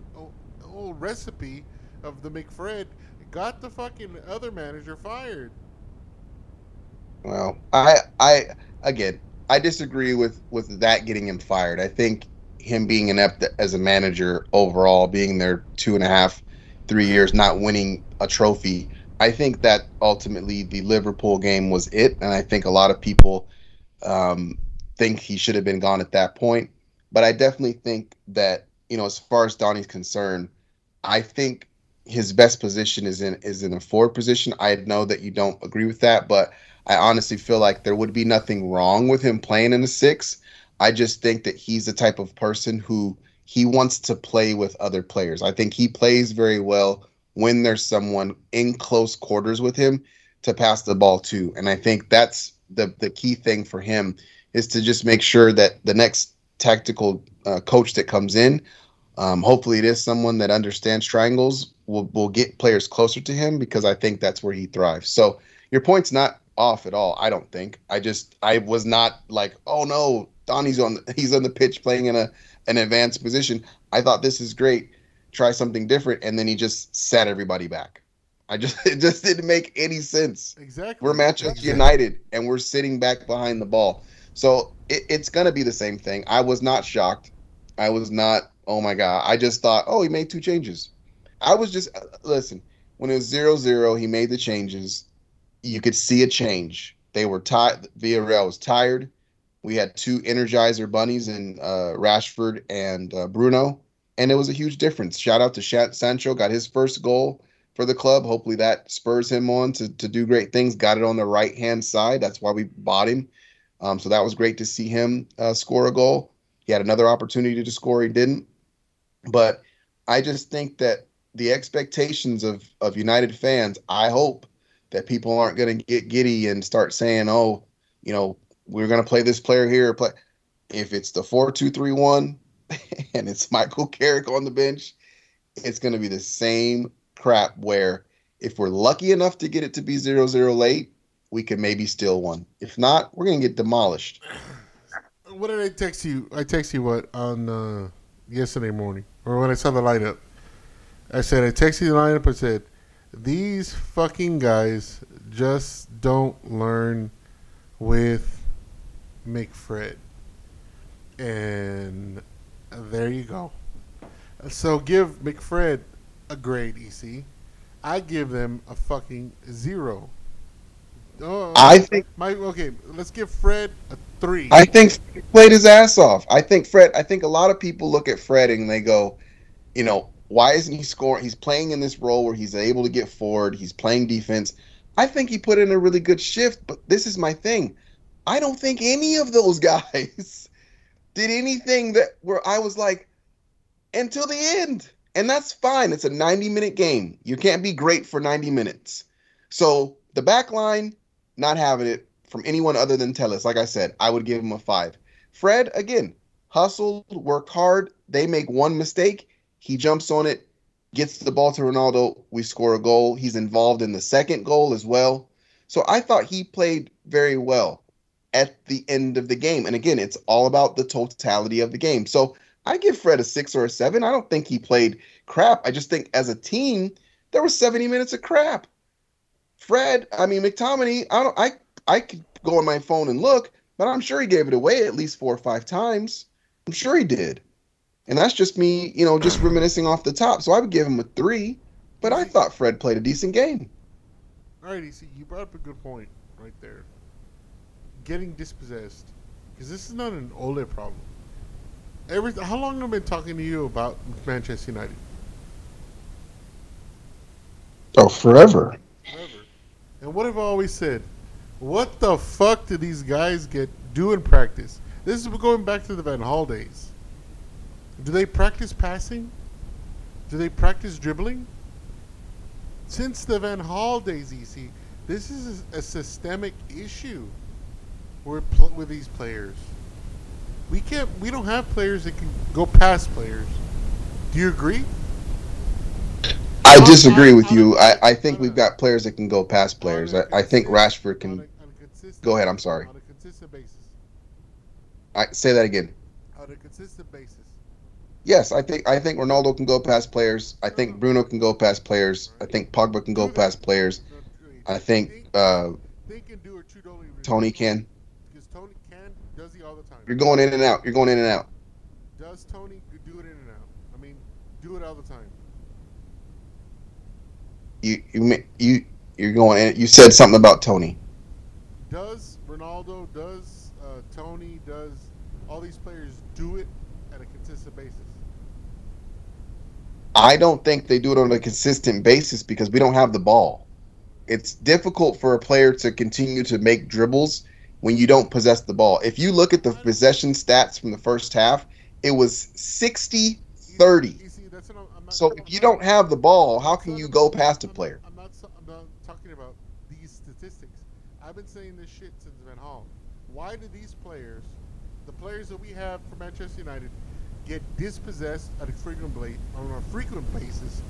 the whole recipe of the McFred got the fucking other manager fired. Well, I I again I disagree with with that getting him fired. I think him being inept as a manager overall, being there two and a half, three years, not winning a trophy. I think that ultimately the Liverpool game was it, and I think a lot of people um, think he should have been gone at that point. But I definitely think that you know, as far as Donnie's concerned, I think his best position is in is in a forward position. I know that you don't agree with that, but I honestly feel like there would be nothing wrong with him playing in a six. I just think that he's the type of person who he wants to play with other players. I think he plays very well when there's someone in close quarters with him to pass the ball to. And I think that's the the key thing for him is to just make sure that the next tactical uh, coach that comes in, um, hopefully it is someone that understands triangles, will will get players closer to him because I think that's where he thrives. So your point's not off at all. I don't think. I just I was not like, oh no, Donnie's on the, he's on the pitch playing in a an advanced position. I thought this is great. Try something different, and then he just set everybody back. I just it just didn't make any sense. Exactly. We're Manchester Exactly. United, and we're sitting back behind the ball. So it, it's gonna be the same thing. I was not shocked. I was not. Oh my god! I just thought, oh, he made two changes. I was just uh, listen. When it was zero zero, he made the changes. You could see a change. They were tired. Villarreal was tired. We had two Energizer bunnies in uh, Rashford and uh, Bruno, and it was a huge difference. Shout out to Sha- Sancho, got his first goal for the club. Hopefully that spurs him on to, to do great things. Got it on the right hand side. That's why we bought him. Um, so that was great to see him uh, score a goal. He had another opportunity to score, he didn't. But I just think that the expectations of of United fans, I hope that people aren't going to get giddy and start saying, "Oh, you know, we're going to play this player here." Play if it's the four two three one, and it's Michael Carrick on the bench, it's going to be the same crap. Where if we're lucky enough to get it to be zero zero late, we can maybe steal one. If not, we're going to get demolished. What did I text you? I text you what on uh, yesterday morning, or when I saw the lineup. I said I texted the lineup. I said these fucking guys just don't learn with McFred, and there you go. So give McFred a grade, EC. I give them a fucking zero. Oh, I think my okay. Let's give Fred a three. I think Fred played his ass off. I think Fred. I think a lot of people look at Fred and they go, you know, why isn't he scoring? He's playing in this role where he's able to get forward. He's playing defense. I think he put in a really good shift. But this is my thing. I don't think any of those guys did anything that where I was like until the end. And that's fine. It's a 90 minute game. You can't be great for 90 minutes. So the back line, not having it from anyone other than Telles. Like I said, I would give him a five. Fred, again, hustled, worked hard. They make one mistake. He jumps on it, gets the ball to Ronaldo. We score a goal. He's involved in the second goal as well. So I thought he played very well at the end of the game. And again, it's all about the totality of the game. So I give Fred a six or a seven. I don't think he played crap. I just think as a team, there was 70 minutes of crap. Fred, I mean McTominay, I don't I I could go on my phone and look, but I'm sure he gave it away at least four or five times. I'm sure he did. And that's just me, you know, just reminiscing off the top. So I would give him a three, but I thought Fred played a decent game. All right, EC, you brought up a good point right there. Getting dispossessed, because this is not an Ole problem. Every how long have I been talking to you about Manchester United? Oh, forever. Forever. And what have I always said? What the fuck do these guys get do in practice? This is going back to the Van Gaal days. Do they practice passing? Do they practice dribbling? Since the Van Gaal days, EC, this is a systemic issue with pl- with these players. We can't. We don't have players that can go past players. Do you agree? I disagree with you. I, I think we've got players that can go past players. I, I, a I think Rashford can. a- on a consistent- Go ahead, I'm sorry. On a consistent basis. I say that again. On a consistent basis. Yes, I think I think Ronaldo can go past players. I think Bruno can go past players. I think Pogba can go past players. I think uh, they can do what Trudeau Tony can. Because Tony can, does he all the time? You're going in and out. You're going in and out. Does Tony do it in and out? I mean, do it all the time. You you you you're going in. You said something about Tony. Does Ronaldo, does uh, Tony does all these players do it at a consistent basis? I don't think they do it on a consistent basis because we don't have the ball. It's difficult for a player to continue to make dribbles when you don't possess the ball. If you look at the possession stats from the first half, it was 60 30. You see, that's what I'm, I'm not, So if you don't have the ball, how can you go past a player? I'm not, I'm not talking about these statistics. I've been saying this shit since Van Gaal. Why do these players, the players that we have for Manchester United, get dispossessed at a frequent bla- on a frequent basis?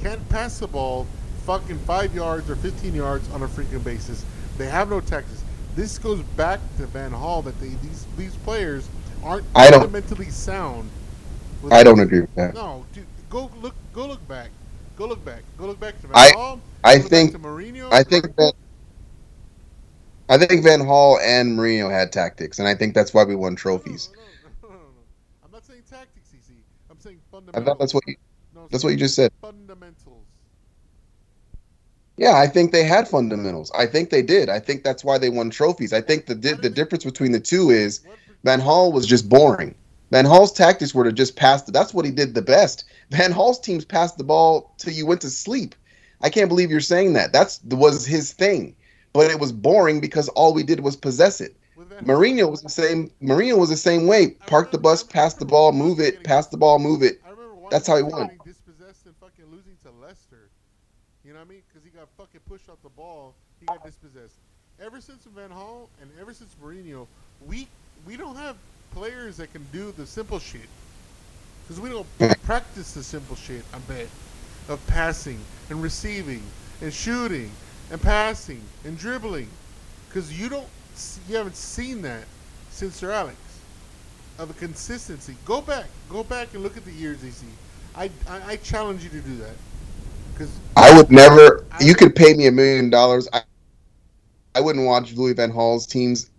Can't pass the ball fucking five yards or 15 yards on a frequent basis. They have no tactics. This goes back to Van Gaal that they these these players aren't I don't- fundamentally sound. I don't agree with that. no, dude, go look. Go look back. Go look back. Go look back to Van I- Hall. I think Mourinho. I think that I think Van Gaal and Mourinho had tactics, and I think that's why we won trophies. No, no, no. I'm not saying tactics, EC. I'm saying I thought that's what you No, that's what you just said. Fundamentals. Yeah, I think they had fundamentals. I think they did. I think that's why they won trophies. I think the the difference between the two is Van Gaal was just boring. Van Gaal's tactics were to just pass. The, that's what he did the best. Van Gaal's teams passed the ball till you went to sleep. I can't believe you're saying that. That's was his thing, but it was boring because all we did was possess it. Mourinho was the same. Mourinho was the same way. Park the bus, pass the ball, move it, pass the ball, move it. I remember watching That's how he won. dispossessed and fucking losing to Leicester. You know what I mean? Because he got fucking pushed off the ball. He got dispossessed. Ever since Van Gaal and ever since Mourinho, we we don't have players that can do the simple shit. Because we don't practice the simple shit. I bet of passing and receiving and shooting and passing and dribbling. Because you don't, you haven't seen that since Sir Alex of a consistency. Go back, go back and look at the years, EC. I, I, I challenge you to do that. Because I would never. You could pay me a million dollars. I, I wouldn't watch Louis Van Gaal's teams.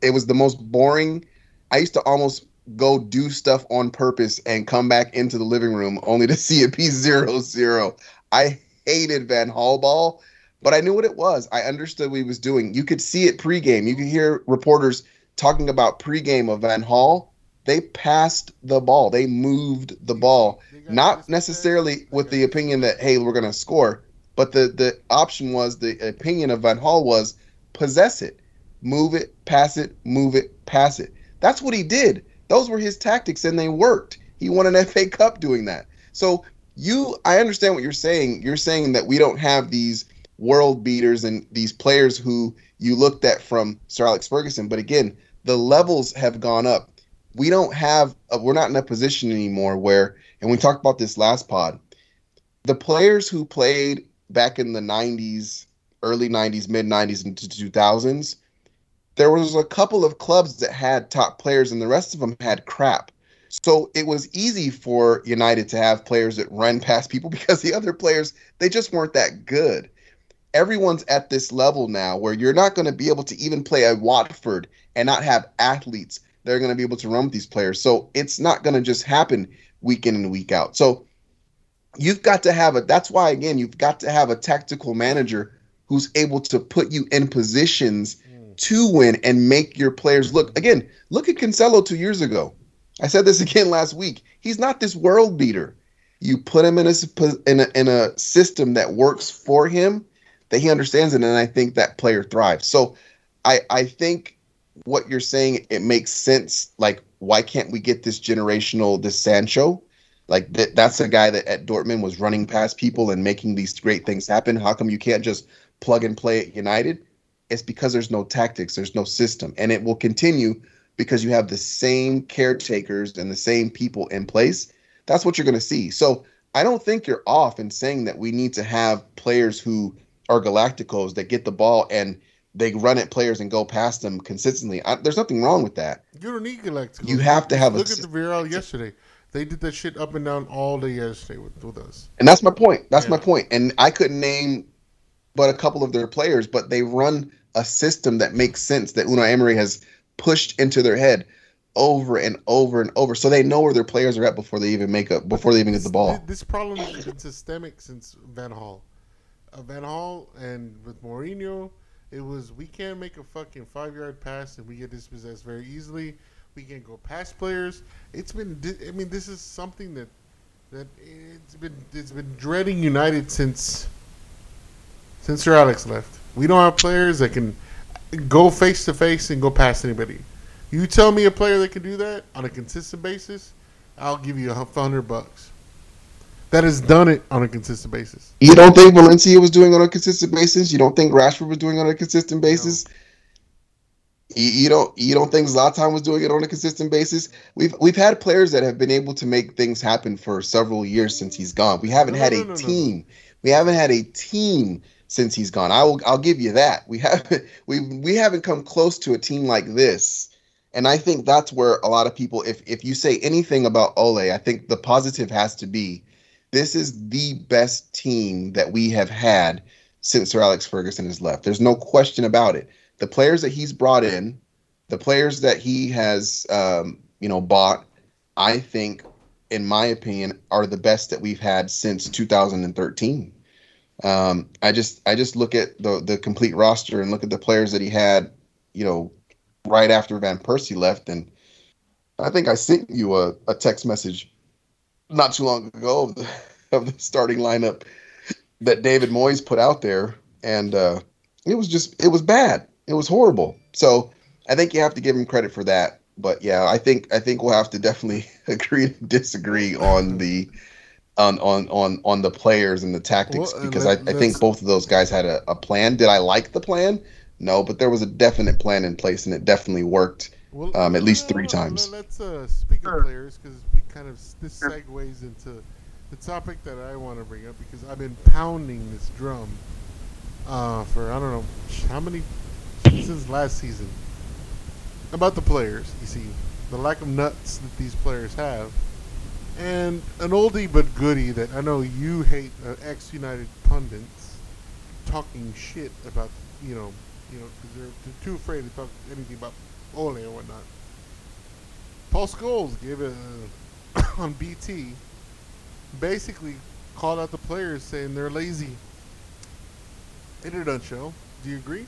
It was the most boring. I used to almost go do stuff on purpose and come back into the living room only to see it be zero zero. I hated Van Gaal ball, but I knew what it was. I understood what he was doing. You could see it pregame. You could hear reporters talking about pregame of Van Gaal. They passed the ball. They moved the ball not necessarily with the opinion that hey we're going to score but the the option was the opinion of van Gaal was possess it move it pass it move it pass it that's what he did those were his tactics and they worked he won an fa cup doing that so you i understand what you're saying you're saying that we don't have these world beaters and these players who you looked at from sir alex ferguson. But again the levels have gone up. We don't have uh, we're not in a position anymore where and we talked about this last pod the players who played back in the 90s early 90s mid 90s into 2000s there was a couple of clubs that had top players and the rest of them had crap. So it was easy for united to have players that run past people because the other players they just weren't that good everyone's at this level now where you're not going to be able to even play at watford and not have athletes that are going to be able to run with these players. So it's not going to just happen week in and week out. So you've got to have a that's why again you've got to have a tactical manager who's able to put you in positions hmm. to win and make your players look again look at Cancelo 2 years ago. I said this again last week. He's not this world beater. You put him in a in a, in a system that works for him that he understands it and I think that player thrives so I I think what you're saying it makes sense like why can't we get this generational this Sancho like that that's a guy that at Dortmund was running past people and making these great things happen. How come you can't just plug and play at United? It's because there's no tactics, there's no system, and it will continue because you have the same caretakers and the same people in place. That's what you're going to see. So I don't think you're off in saying that we need to have players who are Galacticos that get the ball and they run at players and go past them consistently. I, there's nothing wrong with that. you don't need Galacticos. You have to have a Look at the Villarreal yesterday. They did that shit up and down all day yesterday with, with us. And that's my point. That's my point. And I couldn't name but a couple of their players, but they run a system that makes sense that Unai Emery has pushed into their head over and over and over, so they know where their players are at before they even make up before they even get the ball. This, this problem has been systemic since Van Gaal. Uh, Van Gaal and with Mourinho, It was we can't make a fucking five yard pass and we get dispossessed very easily. We can't go past players. It's been. I mean, this is something that that it's been it's been dreading United since since Sir Alex left. We don't have players that can go face to face and go past anybody. You tell me a player that can do that on a consistent basis, I'll give you a hundred bucks. That has done it on a consistent basis. You don't think Valencia was doing it on a consistent basis? You don't think Rashford was doing it on a consistent basis? You, you don't you don't think Zlatan was doing it on a consistent basis? We've we've had players that have been able to make things happen for several years since he's gone. We haven't No, had no, a no, no, no. team. We haven't had a team since he's gone. I will I'll give you that. We haven't we we haven't come close to a team like this. And I think that's where a lot of people if if you say anything about Ole, I think the positive has to be this is the best team that we have had since Sir Alex Ferguson has left. There's no question about it. The players that he's brought in, the players that he has, um, you know, bought, I think, in my opinion, are the best that we've had since 2013. Um, I just, I just look at the the complete roster and look at the players that he had, you know, right after Van Persie left, and I think I sent you a, a text message not too long ago of the, of the starting lineup that David Moyes put out there, and uh, it was just it was bad. It was horrible. So I think you have to give him credit for that. But yeah, I think I think we'll have to definitely agree to disagree on the on on on on the players and the tactics Well, because I, I think both of those guys had a, a plan. Did I like the plan? No, but there was a definite plan in place and it definitely worked. Well, Um, at least three times. Let's uh, speak of players because we kind of this segues into the topic that I want to bring up because I've been pounding this drum uh, for I don't know how many since last season about the players. You see, the lack of nuts that these players have, and an oldie but goodie that I know you hate, uh, ex-United pundits talking shit about you know you know because they're, they're too afraid to talk anything about Ole or whatnot. Paul Scholes gave a uh, on BT basically called out the players saying they're lazy. In a nutshell, do you agree?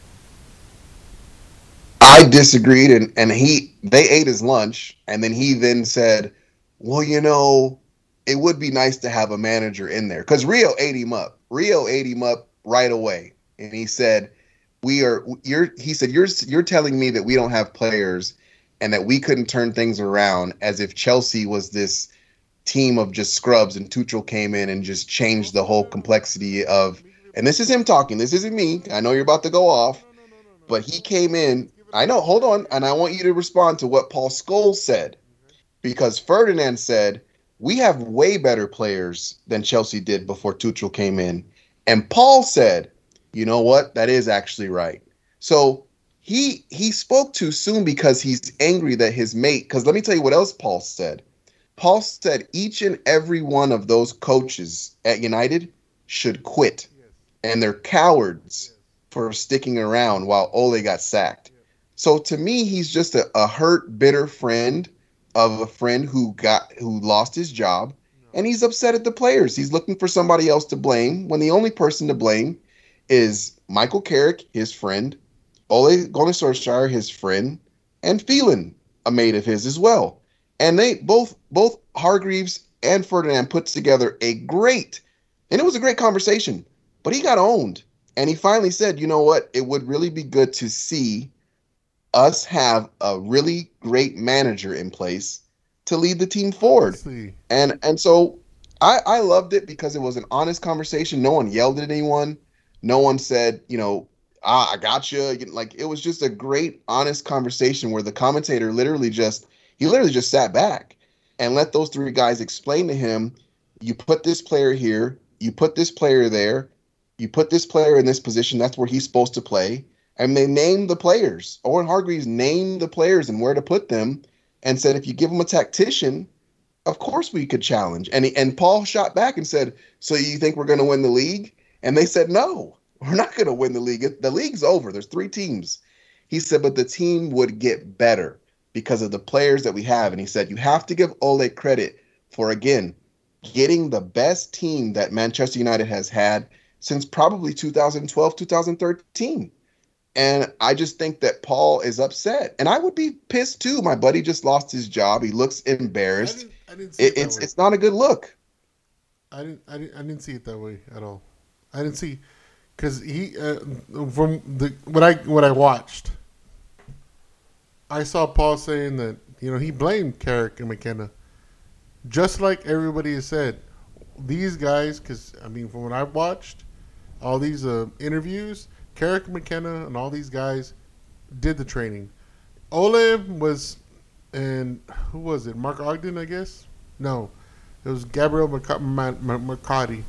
I disagreed, and and he they ate his lunch, and then he then said, "Well, you know, it would be nice to have a manager in there because Rio ate him up. Rio ate him up right away, and he said, "We are you're." He said, "You're you're telling me that we don't have players, and that we couldn't turn things around as if Chelsea was this." team of just scrubs and Tuchel came in and just changed the whole complexity of and this is him talking this isn't me I know you're about to go off but he came in. I know. Hold on, and I want you to respond to what Paul Scholes said, because Ferdinand said we have way better players than Chelsea did before Tuchel came in, and Paul said, you know what, that is actually right. So he he spoke too soon because he's angry that his mate. Because let me tell you what else Paul said. Paul said each and every one of those coaches at United should quit, and they're cowards for sticking around while Ole got sacked. So to me, he's just a, a hurt, bitter friend of a friend who got who lost his job, and he's upset at the players. He's looking for somebody else to blame when the only person to blame is Michael Carrick, his friend, Ole Gunnar Solskjaer, his friend, and Phelan, a mate of his as well. And they both both Hargreaves and Ferdinand put together a great, and it was a great conversation. But he got owned. And he finally said, you know what? It would really be good to see us have a really great manager in place to lead the team forward. And and so I, I loved it because it was an honest conversation. No one yelled at anyone. No one said, you know, ah, I got you. Like it was just a great, honest conversation where the commentator literally just he literally just sat back and let those three guys explain to him, you put this player here, you put this player there, you put this player in this position. That's where he's supposed to play. And they named the players. Owen Hargreaves named the players and where to put them, and said if you give him a tactician, of course we could challenge. And he, and Paul shot back and said, "So you think we're going to win the league?" And they said, "No, we're not going to win the league. The league's over. There's three teams." He said, "But the team would get better because of the players that we have." And he said, "You have to give Ole credit for again getting the best team that Manchester United has had since probably 2012, 2013." And I just think that Paul is upset, and I would be pissed too. My buddy just lost his job. He looks I embarrassed. didn't, I didn't see it, it's way. it's not a good look. I didn't, I didn't, I didn't see it that way at all. I didn't see, because he, uh, from the what I what I watched, I saw Paul saying that you know he blamed Carrick and McKenna, just like everybody has said. These guys, because I mean, from what I've watched, all these uh, interviews, Carrick, McKenna, and all these guys did the training. Ole was, and who was it? Mark Ogden, I guess. No, it was Gabriel Marcotti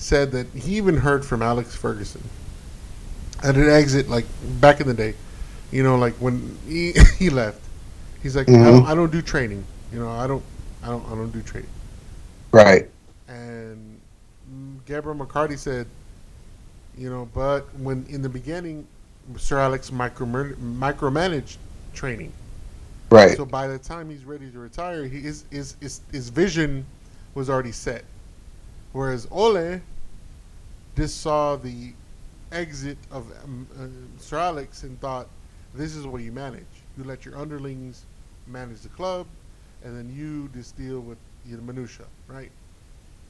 said that he even heard from Alex Ferguson at an exit, like back in the day, you know, like when he, he left. He's like, I, mm-hmm. don't, I don't do training. You know, I don't, I don't, I don't do training. Right. And Gabriel Marcotti said, you know, but when in the beginning, Sir Alex micro micromanaged training. Right. So by the time he's ready to retire, he, his, his, his, his vision was already set. Whereas Ole just saw the exit of um, uh, Sir Alex and thought, this is what you manage. You let your underlings manage the club, and then you just deal with the minutia, right?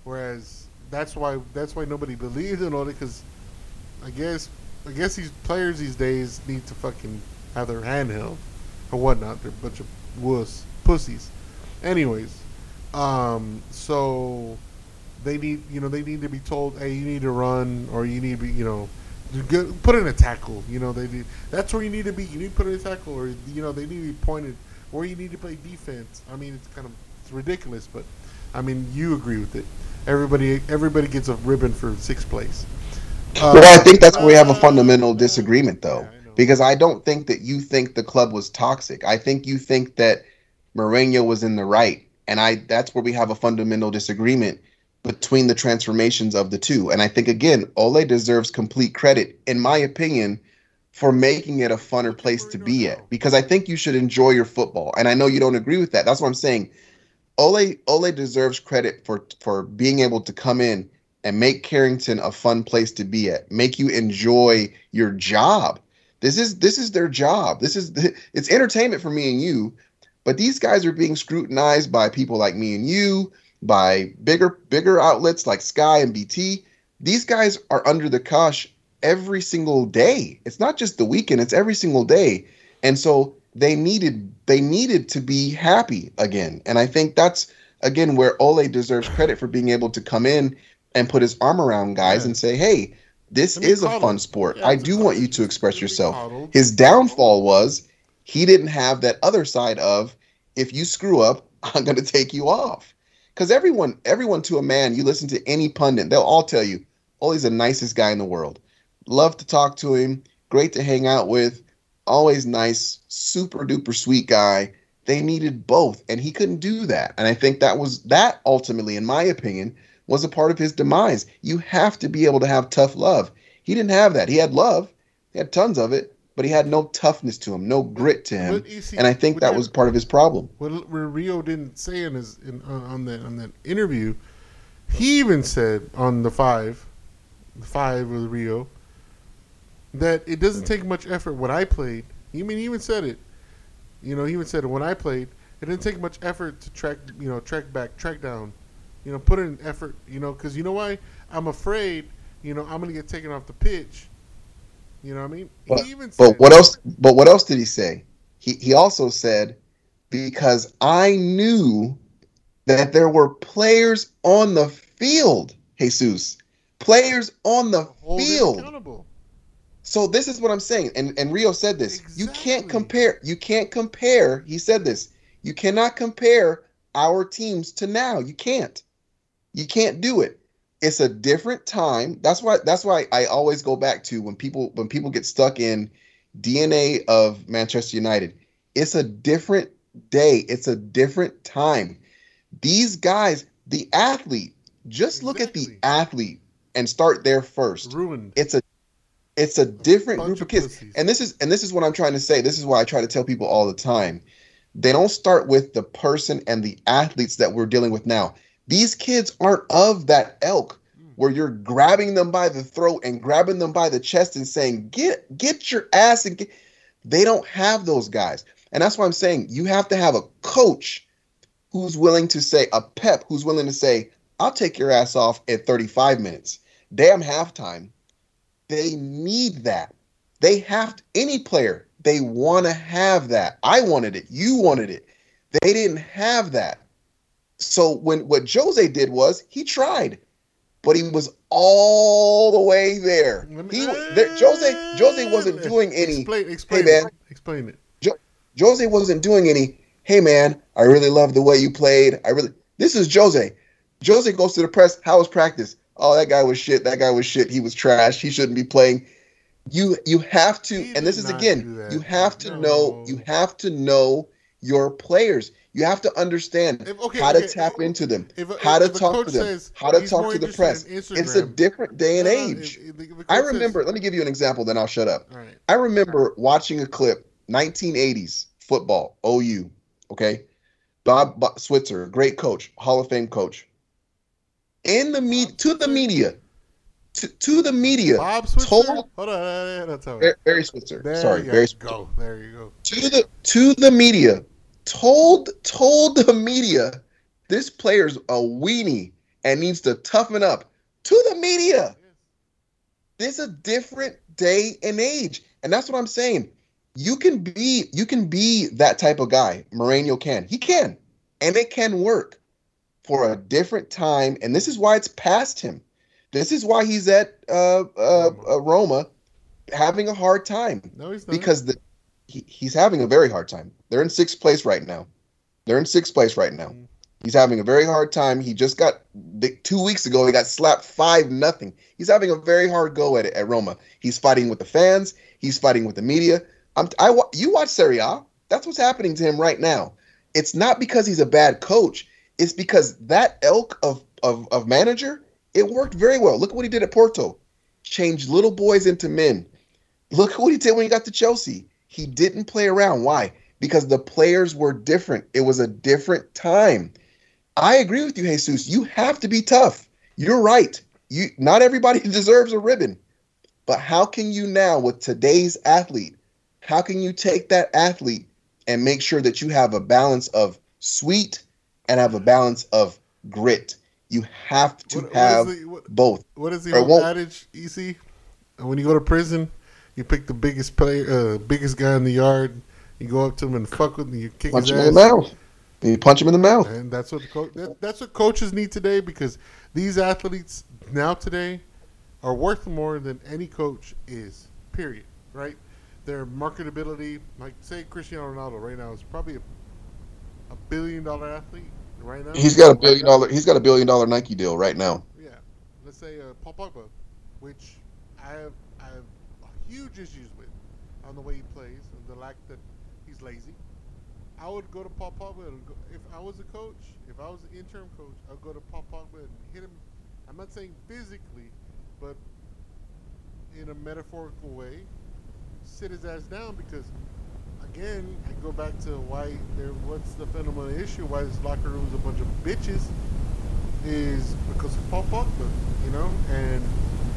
Whereas that's why that's why nobody believed in Ole because I guess I guess these players these days need to fucking have their hand held or whatnot. They're a bunch of wuss pussies. Anyways, um, so they need you know they need to be told, hey, you need to run or you need to be you know put in a tackle. You know they need, that's where you need to be. You need to put in a tackle or you know they need to be pointed where you need to play defense. I mean it's kind of it's ridiculous, but I mean you agree with it. Everybody everybody gets a ribbon for sixth place. Uh, well, I think that's where we have a uh, fundamental disagreement, though, yeah, I because I don't think that you think the club was toxic. I think you think that Mourinho was in the right, and I that's where we have a fundamental disagreement between the transformations of the two. And I think again, Ole deserves complete credit, in my opinion, for making it a funner place to be at. Because I think you should enjoy your football, and I know you don't agree with that. That's what I'm saying. Ole Ole deserves credit for for being able to come in and make Carrington a fun place to be at. Make you enjoy your job. This is this is their job. This is it's entertainment for me and you, but these guys are being scrutinized by people like me and you, by bigger bigger outlets like Sky and BT. These guys are under the cosh every single day. It's not just the weekend, it's every single day. And so they needed they needed to be happy again. And I think that's again where Ole deserves credit for being able to come in and put his arm around guys Yeah. and say, "Hey, this is a fun sport. Yeah, I do be want you to express yourself." coddled. His downfall was he didn't have that other side of if you screw up, I'm going to take you off. Cuz everyone everyone to a man, you listen to any pundit, they'll all tell you, oh, he's the nicest guy in the world. Love to talk to him, great to hang out with, always nice, super duper sweet guy. They needed both and he couldn't do that. And I think that was that ultimately in my opinion was a part of his demise. You have to be able to have tough love. He didn't have that. He had love. He had tons of it, but he had no toughness to him, no grit to him. See, And I think that was part of his problem. what Rio didn't say in his in, on that on that interview. He even said on the five, the five with Rio, that it doesn't take much effort when I played. He I mean he even said it. You know, he even said it when I played. It didn't take much effort to track, you know, track back, track down. You know, put in effort. You know, because you know why? I'm afraid. You know, I'm gonna get taken off the pitch. You know what I mean? But- said, But what else? But what else did he say? He he also said because I knew that there were players on the field, Jesus, players on the field. So this is what I'm saying, and and Rio said this. You can't compare. You can't compare. He said this. You cannot compare our teams to now. You can't. You can't do it. It's a different time. That's why. That's why I always go back to when people when people get stuck in DNA of Manchester United. It's a different day. It's a different time. These guys, the athlete. Just look at the athlete and start there first ruined. it's a it's a different bunch group of of kids pussies. and this is and this is what i'm trying to say this is why i try to tell people all the time they don't start with the person and the athletes that we're dealing with now these kids aren't of that elk hmm. where you're grabbing them by the throat and grabbing them by the chest and saying, "Get get your ass and get." They don't have those guys. And that's why I'm saying you have to have a coach who's willing to say a pep who's willing to say, "I'll take your ass off at 35 minutes." Damn halftime. They need that. They have to, any player, they want to have that. I wanted it. You wanted it. They didn't have that. So when what Jose did was he tried, but he was all the way there. He there, Jose Jose wasn't doing any. Explain, explain man. it. Explain it. Jose wasn't doing any. Hey man, I really love the way you played. I really. This is Jose. Jose goes to the press. How was practice? Oh, that guy was shit. That guy was shit. He was trash. He shouldn't be playing. You you have to, and this is again. You have to No. know. You have to know your players. You have to understand If- okay, how to okay, tap if- into them, If how to talk to them, how to talk to the press. in It's a different day and age. a I coach says- remember. Let me give you an example. Then I'll shut up. Right. I remember watching a clip, 1980s football, OU. Okay, Bob, Bob Switzer, great coach, Hall of Fame coach. In the me to the media, to, to the media, Bob Switzer. told- Hold on, hold on, that's. Barry, Switzer. There Sorry, you Barry go. Switzer. There you go. To the to the media, told told the media, this player's a weenie and needs to toughen up. To the media. This is a different day and age. And that's what I'm saying. You can be you can be that type of guy. Mourinho can. He can. And it can work for a different time. And this is why it's past him. This is why he's at uh, uh, uh, Roma having a hard time No, he's not. because the, he, he's having a very hard time. They're in sixth place right now. They're in sixth place right now. Mhm. He's having a very hard time. He just got two weeks ago. He got slapped five nothing. He's having a very hard go at it at Roma. He's fighting with the fans. He's fighting with the media. I'm, I you watch Serie A. That's what's happening to him right now. It's not because he's a bad coach. It's because that elk of of, of manager it worked very well. Look at what he did at Porto. Changed little boys into men. Look what he did when he got to Chelsea. He didn't play around. Why? Because the players were different. It was a different time. I agree with you, Jesus. You have to be tough. You're right. You not everybody deserves a ribbon. But how can you now with today's athlete, how can you take that athlete and make sure that you have a balance of sweet and have a balance of grit? You have to What- what have the- what- both. What is the old adage, EC? And When you go to prison, you pick the biggest player, uh, biggest guy in the yard. You go up to him and fuck with him. You kick Punch his him ass. in the mouth. You punch him in the mouth. And that's what the co- that, that's what coaches need today because these athletes now today are worth more than any coach is. Period. Right? Their marketability, like say Cristiano Ronaldo right now is probably a, a billion dollar athlete right now. He's got a billion dollar. He's got a billion dollar Nike deal right now. Yeah, let's say uh, Paul Pogba, which I have huge issues with on the way he plays and the lack that he's lazy. I would go to Paul Pogba and go, if I was a coach, if I was an interim coach, I'd go to Paul Pogba and hit him. I'm not saying physically, but in a metaphorical way, sit his ass down because. Again, I go back to why there. What's the fundamental issue? Why this locker room is a bunch of bitches is because of Paul Pogba, you know, and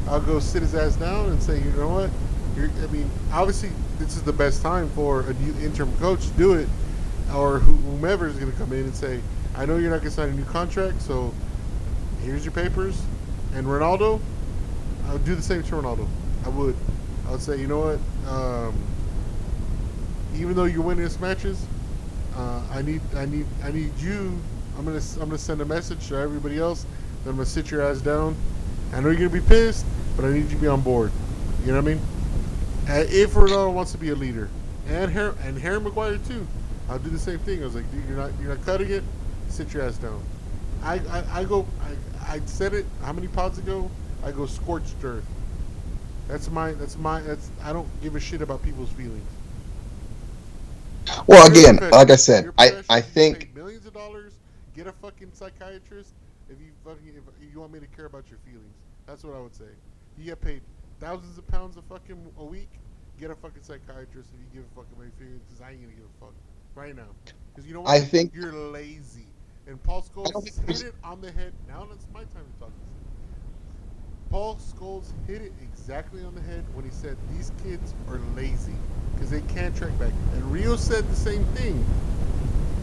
I'll go sit his ass down and say, you know what, You're, I mean, obviously this is the best time for a new interim coach to do it, or whomever is going to come in and say, I know you're not going to sign a new contract, so here's your papers. And Ronaldo, I would do the same to Ronaldo. I would. I would say, you know what, um, even though you're winning us matches, uh, I need, I need, I need you. I'm gonna, I'm gonna send a message to everybody else. That I'm gonna sit your ass down. I know you're gonna be pissed, but I need you to be on board. You know what I mean? If Ronaldo wants to be a leader, and Harry, and Harry Maguire too, I'll do the same thing. I was like, dude, you're not, you're not cutting it. Sit your ass down. I, I, I go. I, I said it. How many pods ago? I go scorched earth. That's my. That's my. That's. I don't give a shit about people's feelings. Well, You're again, like I said, I. I think millions of dollars. Get a fucking psychiatrist if you fucking if you want me to care about your feelings. That's what I would say. You get paid thousands of pounds a fucking a week. Get a fucking psychiatrist if you give a fucking my feelings because I ain't gonna give a fuck right now. Because you know what? I think- you're lazy. And Paul Scholes hit it on the head. Now it's my time to talk. Paul Scholes hit it exactly on the head when he said these kids are lazy because they can't track back. And Rio said the same thing.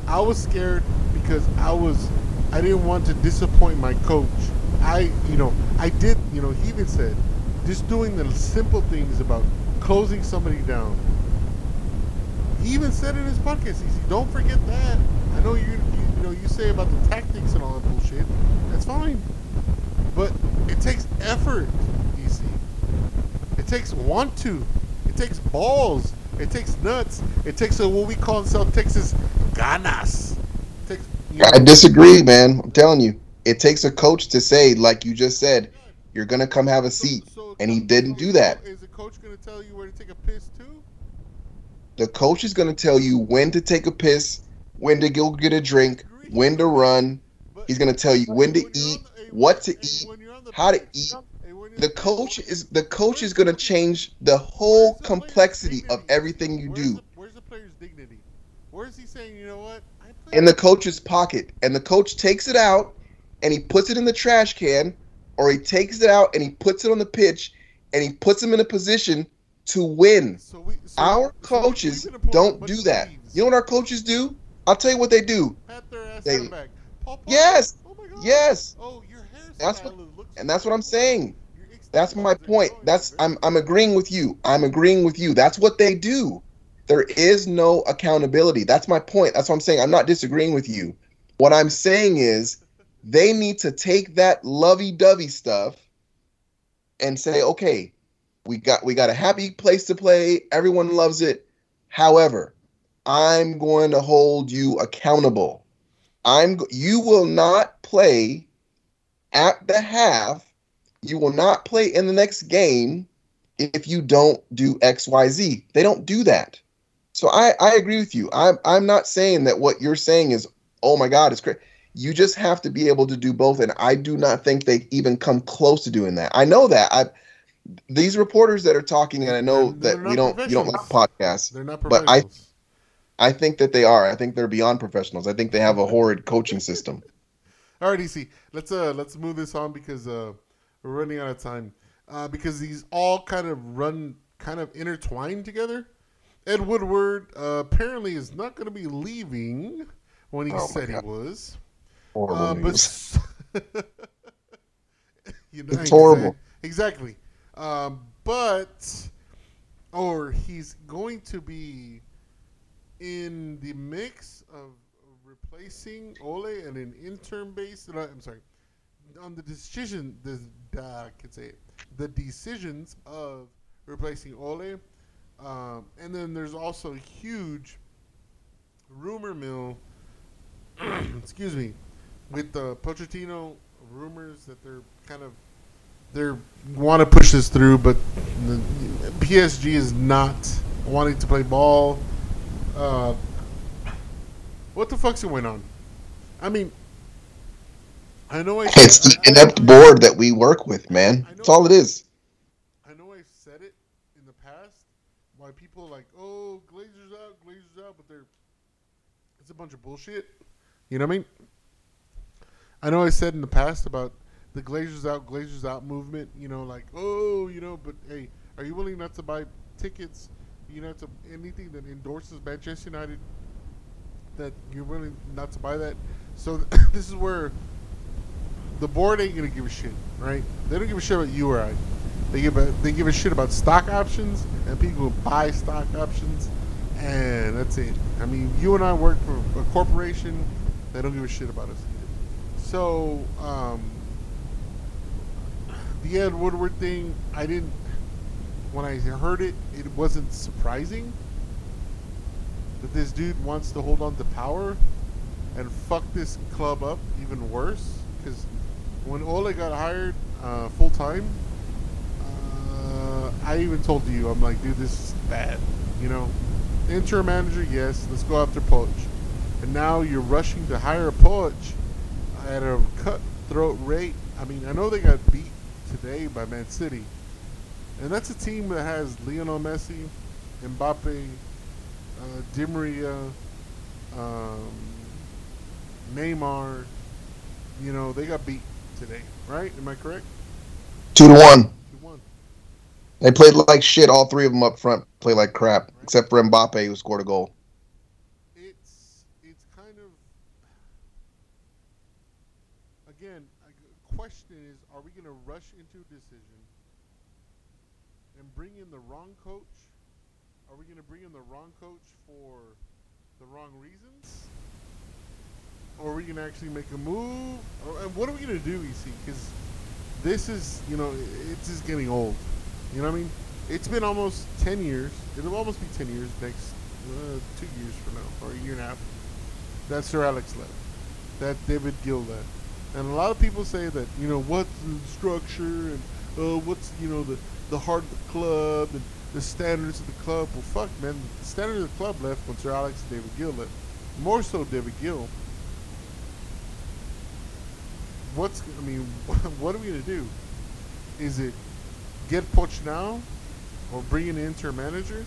I was scared because I was I didn't want to disappoint my coach. I you know I did you know he even said just doing the simple things about closing somebody down. He even said in his podcast, he said, "Don't forget that." I know you, you you know you say about the tactics and all that bullshit. That's fine, but it takes effort. DC. it takes want to. It takes balls. It takes nuts. It takes a, what we call in South Texas ganas. Takes, you I disagree, man. I'm telling you, it takes a coach to say, like you just said, you're gonna come have a seat, and he didn't do that. Is the coach going to tell you where to take a piss too? The coach is gonna tell you when to take a piss, when to go get a drink, when to run. He's gonna tell you when to eat, on the- hey, what to eat, when you're on the how to eat. hey, when you're The coach is the coach is gonna change the whole complexity of everything you do. Where's the player's dignity? Where's he saying, you know what? In the coach's pocket, and the coach takes it out and he puts it in the trash can, or he takes it out and he puts it on the pitch, and he puts him in a position to win. So we, so, Our coaches we've been employing a don't do that. thieves. You know what our coaches do? I'll tell you what they do. Pat their ass They-. Paul Parker, Yes, Oh my God. yes, Oh, That's what- and that's what I'm saying. That's my point. That's I'm I'm agreeing with you. I'm agreeing with you. That's what they do. There is no accountability. That's my point. That's what I'm saying. I'm not disagreeing with you. What I'm saying is they need to take that lovey-dovey stuff and say, "Okay, we got we got a happy place to play. Everyone loves it. However, I'm going to hold you accountable. I'm you will not play at the half you will not play in the next game if you don't do XYZ. They don't do that. So I, I agree with you. I'm I'm not saying that what you're saying is, oh my God, it's great. You just have to be able to do both. And I do not think they even come close to doing that. I know that. I these reporters that are talking, and I know They're- that they're we don't you don't like podcasts. They're not But I- I think that they are. I think they're beyond professionals. I think they have a horrid coaching system. All right, EC. Let's uh let's move this on because uh we're running out of time. Uh, because these all kind of run kind of intertwined together. Ed Woodward uh, apparently is not going to be leaving when he Oh said he was. Horrible Uh, news. but you know, It's horrible. Exactly. Um, but or he's going to be in the mix of replacing Ole and an interim base. uh, I'm sorry, on the decision. The uh, I can say it. The decisions of replacing Ole, um, and then there's also a huge rumor mill. excuse me, with the Pochettino rumors that they're kind of they want to push this through, but the PSG is not wanting to play ball. Uh, what the fuck's going on? I mean, I know I. It's the I- inept board that we work with, man. That's all it is. I know I've said it in the past. Why people are like, oh, Glazers out, Glazers out, but they're it's a bunch of bullshit. You know what I mean? I know I said in the past about the Glazers out, Glazers out movement. You know, like, oh, you know, but hey, are you willing not to buy tickets? You know, to anything that endorses Manchester United, that you're willing not to buy that. So this is where the board ain't gonna give a shit, right? They don't give a shit about you or I. They give a they give a shit about stock options and people who buy stock options, and that's it. I mean, you and I work for a corporation. They don't give a shit about us. So, um, the Ed Woodward thing, I didn't. When I heard it, it wasn't surprising that this dude wants to hold on to power and fuck this club up even worse. Because when Ole got hired uh, full time, uh, I even told you, I'm like, dude, this is bad. You know, interim manager, yes, let's go after Poach. And now you're rushing to hire Poach at a cutthroat rate. I mean, I know they got beat today by Man City. And that's a team that has Lionel Messi, Mbappe, uh, Di Maria, um, Neymar. You know, they got beat today, right? Am I correct? Two to one. Two one. They played like shit. All three of them up front play like crap, except for Mbappe who scored a goal. It's it's kind of again. A question is: Are we going to rush into a decision and bring in the wrong coach? Are we going to bring in the wrong coach for the wrong reasons? Or are we going to actually make a move? Or, and what are we going to do, EC? Because this is, you know, it's just getting old. You know what I mean? It's been almost 10 years. It'll almost be 10 years next, uh, two years from now, or a year and a half. That Sir Alex left. That David Gill left. And a lot of people say that, you know, what's the structure and uh, what's, you know, the, the heart of the club and the standards of the club. Well, fuck, man. The standards of the club left when Sir Alex and David Gill left. More so David Gill. What's, I mean, what are we going to do? Is it get Poch now or bring in an interim manager?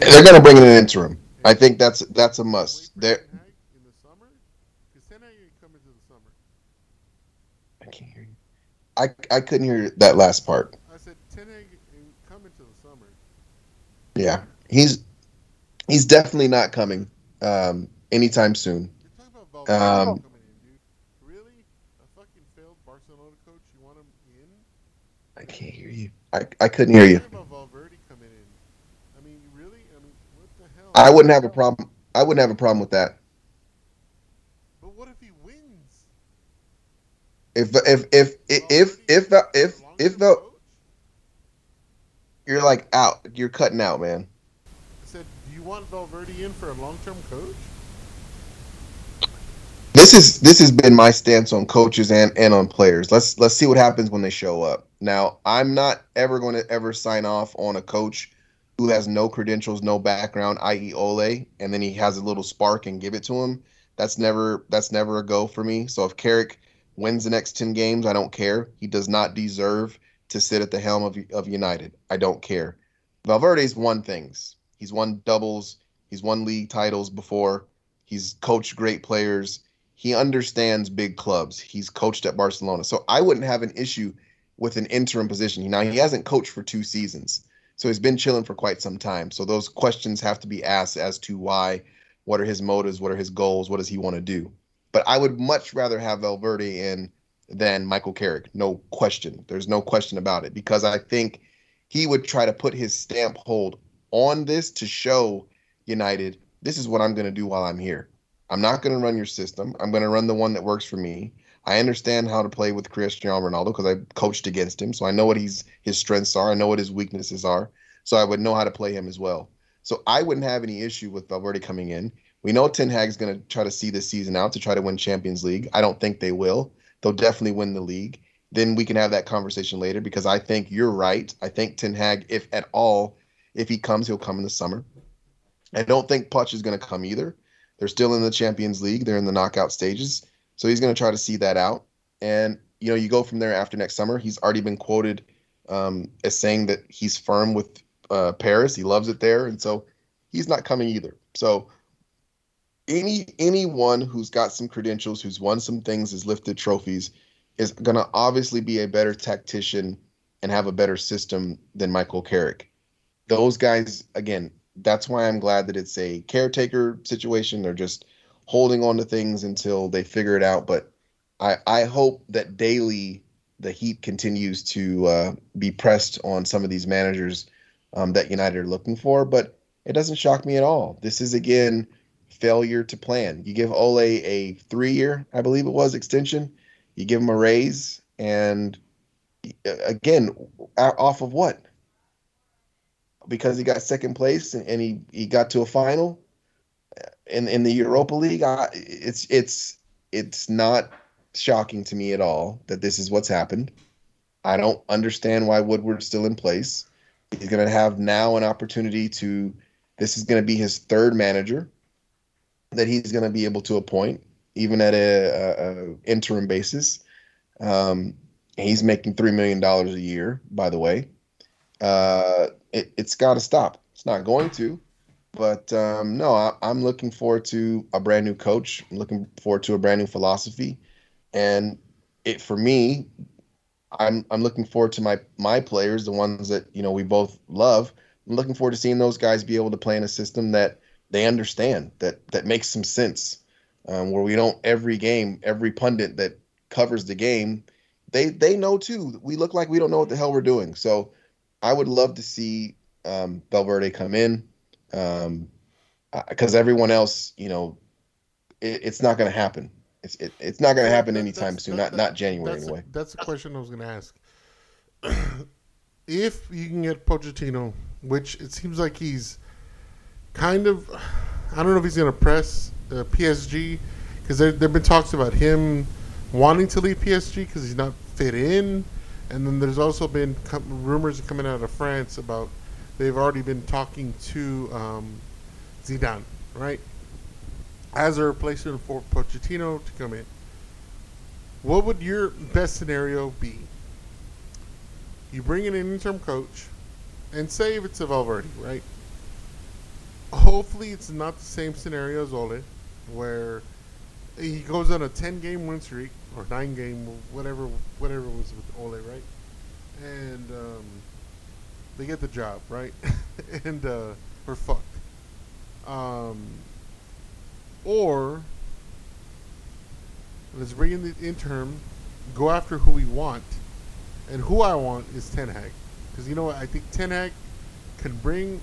They're gonna bring in an interim. I think that's that's a must. Wait for They're, Ten Hag in the summer? Because Ten Hag ain't coming to the summer. I can't hear you. I I couldn't hear that last part. I said Ten Hag ain't coming to the summer. Yeah, he's he's definitely not coming um, anytime soon. You're talking about Valverde Um, coming in, dude. Really? A fucking failed Barcelona coach? You want him in? I can't hear you. I, I couldn't hear you. You're talking about Valverde coming in. I mean, really? I mean, what the hell? I wouldn't have a problem. I wouldn't have a problem with that. But what if he wins? If if if if if if if, if, Long-term the, you're like out, you're cutting out, man. I said, do you want Valverde in for a long-term coach? This is this has been my stance on coaches and and on players. Let's let's see what happens when they show up. Now, I'm not ever going to ever sign off on a coach who has no credentials, no background, i.e. Ole, and then he has a little spark and give it to him. That's never that's never a go for me. So if Carrick wins the next 10 games, I don't care. He does not deserve to sit at the helm of of United. I don't care. Valverde's won things. He's won doubles, he's won league titles before. He's coached great players he understands big clubs. He's coached at Barcelona. So I wouldn't have an issue with an interim position. Now, he hasn't coached for two seasons. So he's been chilling for quite some time. So those questions have to be asked as to why, what are his motives, what are his goals, what does he want to do. But I would much rather have Valverde in than Michael Carrick. No question. There's no question about it because I think he would try to put his stamp hold on this to show United this is what I'm going to do while I'm here. I'm not going to run your system. I'm going to run the one that works for me. I understand how to play with Cristiano Ronaldo because I coached against him, so I know what he's his strengths are. I know what his weaknesses are, so I would know how to play him as well. So I wouldn't have any issue with Valverde coming in. We know Ten Hag's going to try to see this season out to try to win Champions League. I don't think they will. They'll definitely win the league. Then we can have that conversation later because I think you're right. I think Ten Hag, if at all, if he comes, he'll come in the summer. I don't think Poch is going to come either. They're still in the Champions League. They're in the knockout stages. So he's going to try to see that out. And, you know, you go from there after next summer. He's already been quoted um, as saying that he's firm with uh, Paris. He loves it there. And so he's not coming either. So any anyone who's got some credentials, who's won some things, has lifted trophies, is going to obviously be a better tactician and have a better system than Michael Carrick. Those guys, again, that's why I'm glad that it's a caretaker situation. They're just holding on to things until they figure it out. But I, I hope that daily the heat continues to uh, be pressed on some of these managers um, that United are looking for. But it doesn't shock me at all. This is again failure to plan. You give Ole a three-year, I believe it was, extension. You give him a raise, and uh, again, off of what? because he got second place and, and he, he got to a final in in the Europa League. I, it's it's it's not shocking to me at all that this is what's happened. I don't understand why Woodward's still in place. He's going to have now an opportunity to. This is going to be his third manager that he's going to be able to appoint, even at a, a, interim basis. Um, he's making three million dollars a year, by the way. Uh, it, it's got to stop. It's not going to, but um, no, I, I'm looking forward to a brand new coach. I'm looking forward to a brand new philosophy, and it for me, I'm I'm looking forward to my my players, the ones that you know we both love. I'm looking forward to seeing those guys be able to play in a system that they understand, that that makes some sense, um, where we don't every game, every pundit that covers the game, they they know too. We look like we don't know what the hell we're doing. So I would love to see um, Valverde come in, because everyone else, you know, it, it's not going to happen. It's it, it's not going to happen anytime that's- soon. that- Not that- not January that's anyway. A, that's the question I was going to ask. if you can get Pochettino, which it seems like he's kind of, I don't know if he's going to press uh, PSG because there there've been talks about him wanting to leave PSG because he's not fit in, and then there's also been com- rumors coming out of France about they've already been talking to um, Zidane, right, as a replacement for Pochettino to come in. What would your best scenario be? You bring in an interim coach, and say if it's a Valverde, right? Hopefully, it's not the same scenario as Ole, where he goes on a ten-game win streak or nine-game, whatever, whatever it was with Ole, right? And um, they get the job, right? and uh, we're fucked. Um, or let's bring in the interim, go after who we want, and who I want is Ten Hag, because you know what? I think Ten Hag can bring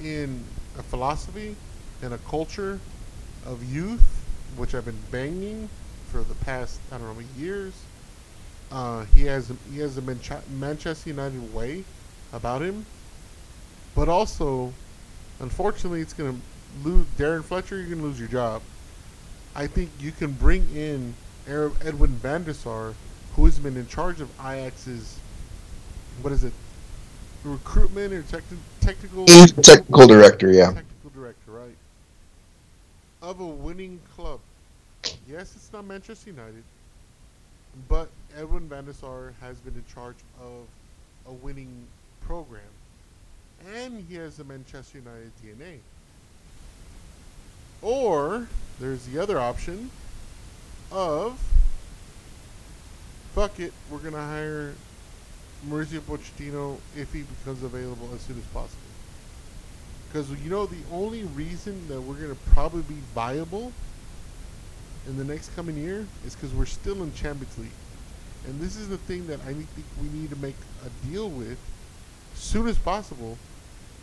in a philosophy and a culture of youth, which I've been banging for the past I don't know years. Uh, he has he has a Manchester United way about him, but also, unfortunately, it's gonna lose Darren Fletcher. You're gonna lose your job. I think you can bring in Er- Edwin van der Sar, who has been in charge of Ajax's what is it, recruitment or techni- technical He's the technical director, yeah. technical director, right? Of a winning club. Yes, it's not Manchester United, but Edwin van der Sar has been in charge of a winning program, and he has the Manchester United DNA. Or there's the other option of fuck it, we're gonna hire Mauricio Pochettino if he becomes available as soon as possible. Because you know the only reason that we're gonna probably be viable in the next coming year is because we're still in Champions League, and this is the thing that I think we need to make a deal with soon as possible.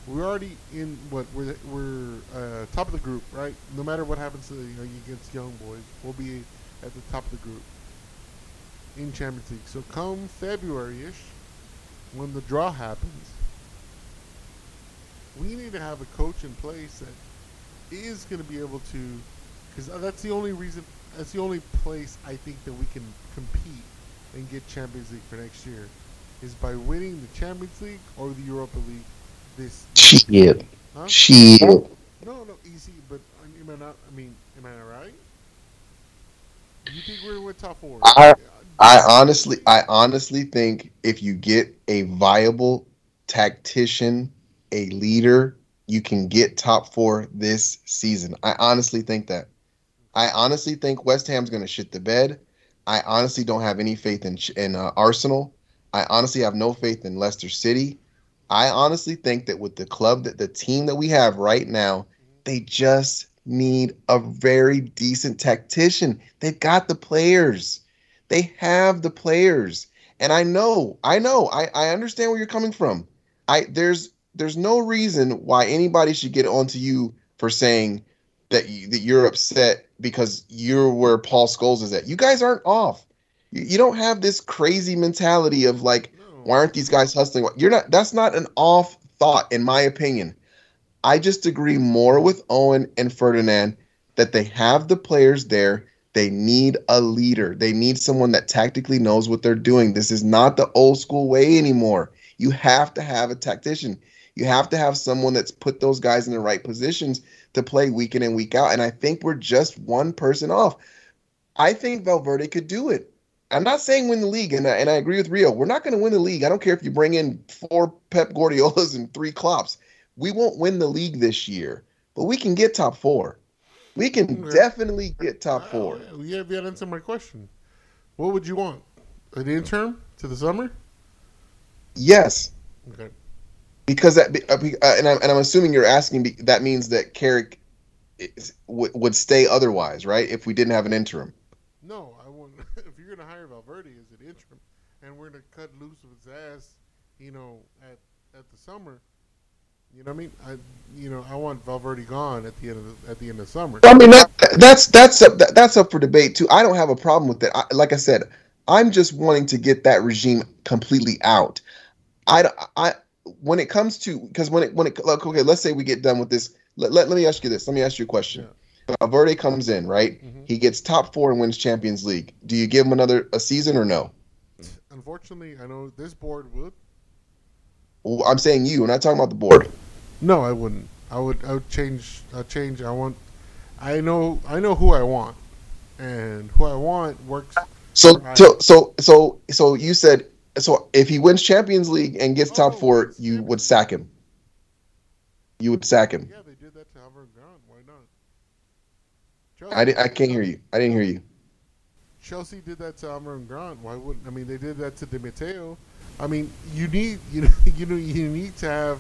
We're already in what we're we're uh, top of the group, right? No matter what happens to you know against Young Boys, we'll be at the top of the group in Champions League. So come February-ish, when the draw happens, we need to have a coach in place that is going to be able to, because uh, that's the only reason, that's the only place I think that we can compete and get Champions League for next year, is by winning the Champions League or the Europa League. This, Shit. huh? Shit. No, no, easy. But I mean, am I not? I mean, am I right? You think we're with top four? I- I honestly, I honestly think if you get a viable tactician, a leader, you can get top four this season. I honestly think that. I honestly think West Ham's going to shit the bed. I honestly don't have any faith in in uh, Arsenal. I honestly have no faith in Leicester City. I honestly think that with the club that the team that we have right now, they just need a very decent tactician. They've got the players. They have the players. And I know, I know, I, I understand where you're coming from. I there's there's no reason why anybody should get onto you for saying that you, that you're upset because you're where Paul Scholes is at. You guys aren't off. You, you don't have this crazy mentality of like, No. why aren't these guys hustling? You're not. That's not an off thought, in my opinion. I just agree more with Owen and Ferdinand that they have the players there. They need a leader. They need someone that tactically knows what they're doing. This is not the old school way anymore. You have to have a tactician. You have to have someone that's put those guys in the right positions to play week in and week out. And I think we're just one person off. I think Valverde could do it. I'm not saying win the league, and I, and I agree with Rio. We're not going to win the league. I don't care if you bring in four Pep Guardiolas and three Klopps. We won't win the league this year, but we can get top four. We can Yeah. definitely get top Uh, four. You have to answer my question. What would you want? An interim to the summer? Yes, Okay. because that uh, be- uh, and I'm and I'm assuming you're asking that means that Carrick is, would would stay otherwise, right? If we didn't have an interim. No, I want. if you're gonna hire Valverde as an interim, and we're gonna cut loose with his ass, you know, at at the summer, you know what I mean? I, you know, I want Valverde gone at the end of the, at the end of summer. I mean, that, that's that's up that, that's up for debate too. I don't have a problem with that. I, like I said, I'm just wanting to get that regime completely out. I, I when it comes to because when it when it like, okay, let's say we get done with this. Let, let, let me ask you this. Let me ask you a question. Valverde comes in, right? Mhm. He gets top four and wins Champions League. Do you give him another a season or no? Unfortunately, I know this board would. I'm saying you. I'm not talking about the board. No, I wouldn't. I would. I would change. I change. I want. I know. I know who I want, and who I want works. So, so, so, so, so you said so if he wins Champions League and gets top oh, four, you would sack him. You would sack him. Yeah, they did that to Avram Grant. Why not? I, di- I can't hear you. I didn't hear you. Chelsea did that to Avram Grant. Why wouldn't? I mean, they did that to Di Matteo. I mean, you need you know you know you need to have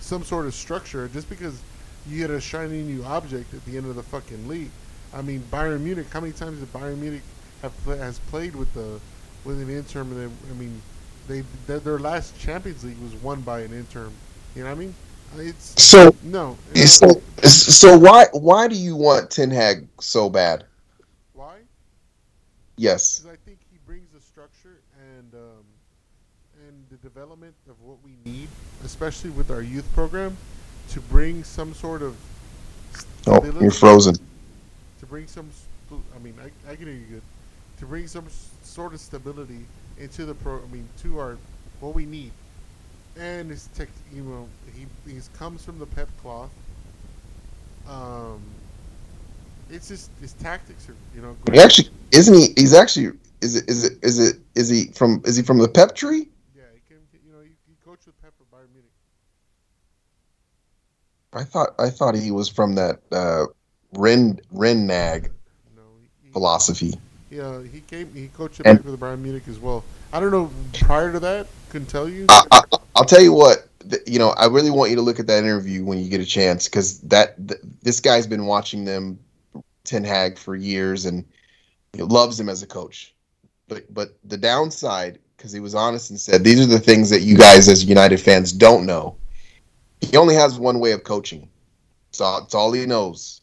some sort of structure. Just because you get a shiny new object at the end of the fucking league. I mean, Bayern Munich. How many times did Bayern Munich have pla has played with the with an interim? And they, I mean, they their, their last Champions League was won by an interim. You know what I mean? Uh, it's So, no. so, so why why do you want Ten Hag so bad? Why? Yes. I think he brings the structure and um, and the development of what we need, especially with our youth program, to bring some sort of Oh, you're frozen. To bring some, I mean, I, I can hear you good. To bring some sort of stability into the pro. I mean, to our what we need, and his tech. You know, he he comes from the pep cloth. Um, it's just his tactics are you know. He actually isn't he? He's actually is it is it is it is he from is he from the Pep tree? Yeah, he came. You know, he, he coached with Pep at Bayern Munich. I thought I thought he was from that uh, Ren Rangnick No, he, he, philosophy. Yeah, he came. He coached And- with Bayern Munich as well. I don't know. Prior to that, couldn't tell you. I, I, I'll tell you what. th- You know, I really want you to look at that interview when you get a chance because that th- this guy's been watching them, Ten Hag for years and loves him as a coach. But but the downside, because he was honest and said these are the things that you guys as United fans don't know. He only has one way of coaching. So it's all he knows.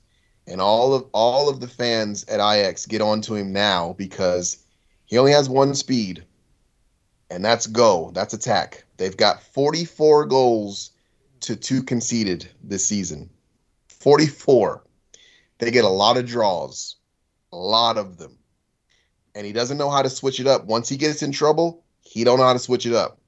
And all of all of the fans at Ajax get on to him now because he only has one speed and that's go. That's attack. They've got 44 goals to two conceded this season. 44. They get a lot of draws, a lot of them, and he doesn't know how to switch it up. Once he gets in trouble, he don't know how to switch it up.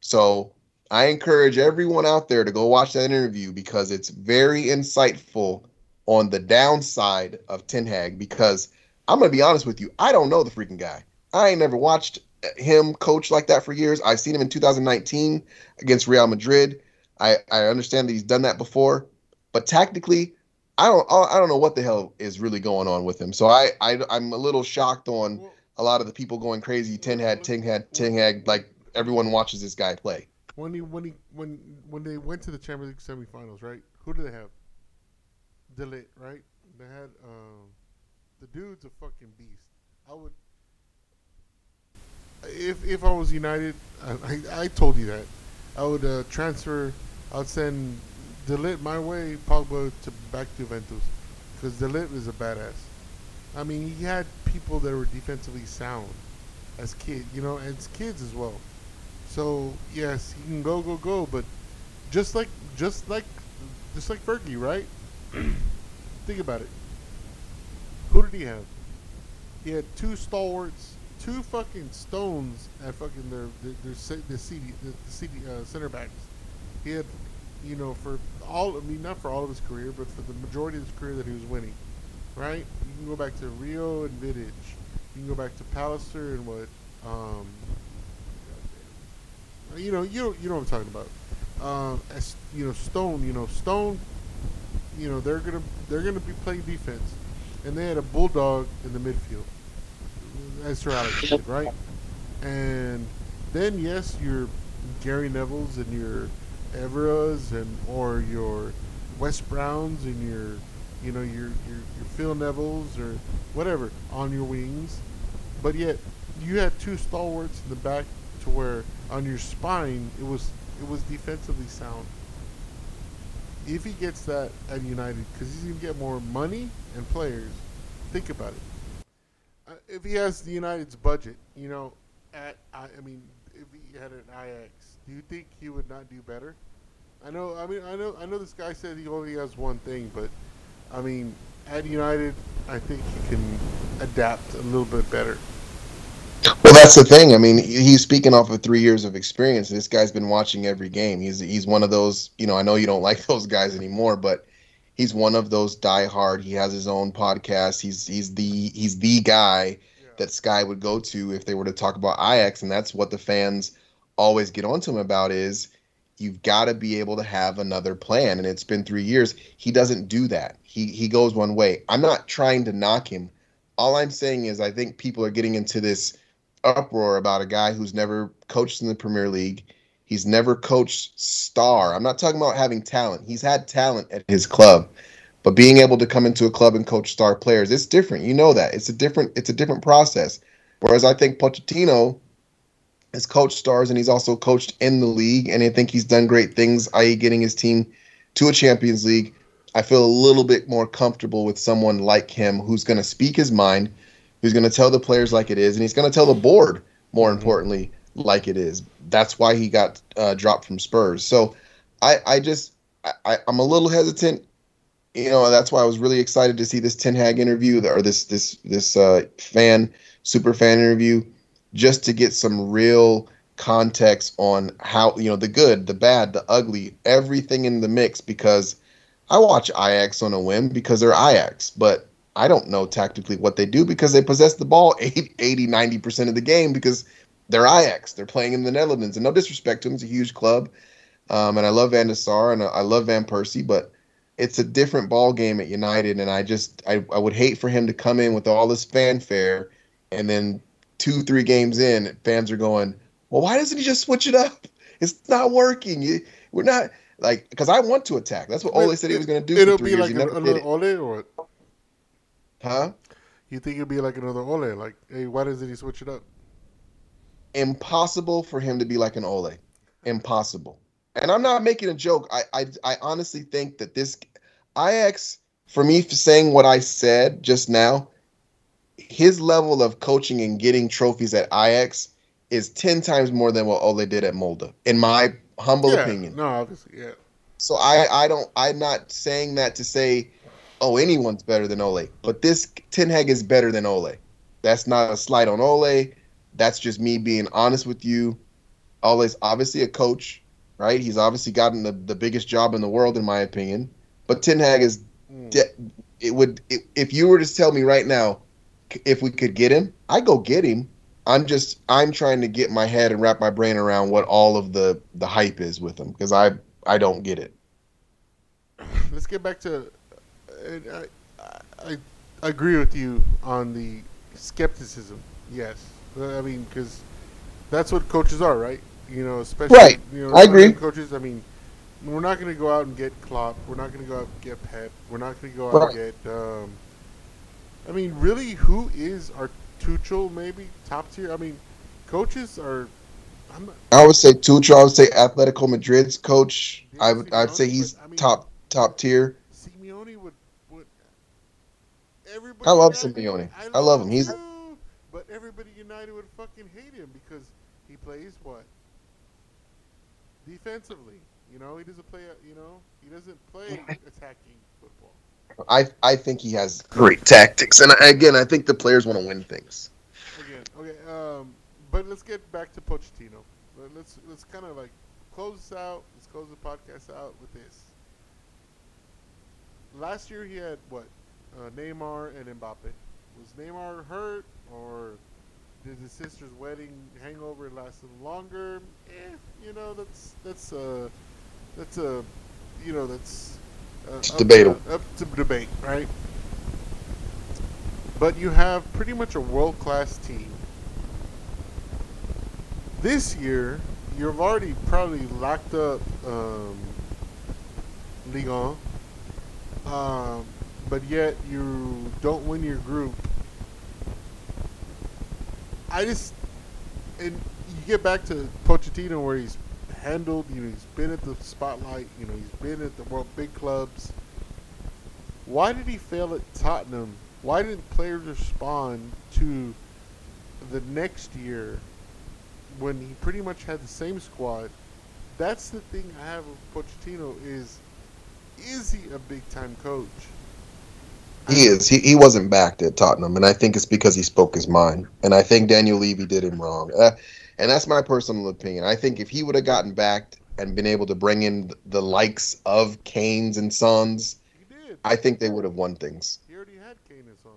So I encourage everyone out there to go watch that interview because it's very insightful on the downside of Ten Hag. Because I'm gonna be honest with you, I don't know the freaking guy. I ain't never watched him coach like that for years. I've seen him in 2019 against Real Madrid. I, I understand that he's done that before, but tactically, I don't I don't know what the hell is really going on with him. So I, I I'm a little shocked on a lot of the people going crazy. Ten Hag Ten Hag Ten Hag like everyone watches this guy play. When he when he when when they went to the Champions League semifinals, right? Who did they have? De Ligt, right? They had um, the dude's a fucking beast. I would if if I was United, I, I, told you that I would uh, transfer. I would send De Ligt my way, Pogba to back to Juventus because De Ligt is a badass. I mean, he had people that were defensively sound as kids, you know, as kids as well. So yes, he can go, go, go, but just like, just like, just like Fergie, right? Think about it. Who did he have? He had two stalwarts, two fucking stones at fucking their their, the CD, the, the CD, uh, center backs. He had, you know, for all, I mean, not for all of his career, but for the majority of his career that he was winning, right? You can go back to Rio and Vidic. You can go back to Pallister and what, um, you know, you you know what I'm talking about. Um, as you know, Stone. You know, Stone. You know, they're gonna they're gonna be playing defense, and they had a bulldog in the midfield. as Sir Alex did, right? And then yes, your Gary Neville's and your Evras and or your Wes Browns and your you know your your, your Phil Neville's or whatever on your wings, but yet you had two stalwarts in the back to where on your spine it was it was defensively sound. If he gets that at United, because he's gonna get more money and players, think about it. Uh, if he has the United's budget, you know, at I, I mean, if he had an Ajax, do you think he would not do better? I know. I mean, I know. I know this guy said he only has one thing, but I mean, at United, I think he can adapt a little bit better. Well, that's the thing. I mean, he's speaking off of three years of experience. This guy's been watching every game. He's he's one of those. You know, I know you don't like those guys anymore, but he's one of those diehard. He has his own podcast. He's he's the he's the guy that Sky would go to if they were to talk about Ajax, and that's what the fans always get onto him about is you've got to be able to have another plan. And it's been three years. He doesn't do that. He he goes one way. I'm not trying to knock him. All I'm saying is I think people are getting into this uproar about a guy who's never coached in the Premier League. He's never coached star. I'm not talking about having talent. He's had talent at his club, but being able to come into a club and coach star players, it's different. You know that. It's a different it's a different process. Whereas I think Pochettino has coached stars and he's also coached in the league and I think he's done great things, i.e. getting his team to a Champions League. I feel a little bit more comfortable with someone like him who's going to speak his mind, who's going to tell the players like it is, and he's going to tell the board, more importantly, like it is. That's why he got uh, dropped from Spurs. So I, I just, I, I'm a little hesitant. You know, that's why I was really excited to see this Ten Hag interview or this this this uh, fan super fan interview, just to get some real context on how you know the good, the bad, the ugly, everything in the mix. Because I watch Ajax on a whim because they're Ajax, but I don't know tactically what they do because they possess the ball 80, 80 90% of the game because they're Ajax. They're playing in the Netherlands. And no disrespect to them, it's a huge club. Um, and I love Van der Sar and I love Van Persie, but it's a different ball game at United. And I just, I, I would hate for him to come in with all this fanfare and then two, three games in, fans are going, well, why doesn't he just switch it up? It's not working. We're not like, because I want to attack. That's what Ole said he was going to do. It'll for three be years. like He a, never another. Ole, or? Huh? You think it'd be like another Ole? Like, hey, why doesn't he switch it up? impossible for him to be like an Ole. Impossible. And I'm not making a joke. I I, I honestly think that this Ix for me for saying what I said just now, his level of coaching and getting trophies at Ajax is 10 times more than what Ole did at Molde, in my humble yeah, opinion. No, obviously, yeah. So I I don't I'm not saying that to say oh anyone's better than Ole, but this Ten Hag is better than Ole. That's not a slight on Ole. That's just me being honest with you. Ole's obviously a coach, right? He's obviously gotten the, the biggest job in the world in my opinion. But Ten Hag is Mm. de- it would i if you were to tell me right now if we could get him, I go get him. I'm just I'm trying to get my head and wrap my brain around what all of the the hype is with him because I I don't get it. Let's get back to. And I, I, I agree with you on the skepticism. Yes, I mean because that's what coaches are, right? You know, especially Right. You know, I agree. Coaches. I mean, we're not going to go out and get Klopp. We're not going to go out and get Pep. We're not going to go out Right. and get. Um, I mean, really, who is our Tuchel? Maybe top tier. I mean, coaches are. Not, I would say Tuchel. I would say Atletico Madrid's coach. I would I'd say he's I mean- top top tier. Simeone would would everybody. I love United- Simeone. I love him. He's- but everybody United would fucking hate him because he plays what defensively. You know, he doesn't play. You know, he doesn't play attacking football. I I think he has great tactics, and I- again, I think the players want to win things. Again, okay. Um, but let's get back to Pochettino. Let- Let's let's kind of like close this out. Let's close the podcast out with this. Last year he had what? Uh, Neymar and Mbappe. Was Neymar hurt or did his sister's wedding hangover last longer? Eh, you know that's that's uh that's a you know that's uh, It's up- debatable. up to debate, right? But you have pretty much a world class team this year you've already probably locked up um, Ligue 1, um, but yet you don't win your group. I just and you get back to Pochettino where he's handled, you know, he's been at the spotlight, you know, he's been at the world big clubs. Why did he fail at Tottenham? Why didn't players respond to the next year when he pretty much had the same squad? That's the thing I have with Pochettino is is he a big time coach? He is. He, he wasn't backed at Tottenham, and I think it's because he spoke his mind. And I think Daniel Levy did him wrong. Uh, and that's my personal opinion. I think if he would have gotten backed and been able to bring in the likes of Kanes and Sons, I think they would have won things. he already had Kane and Son.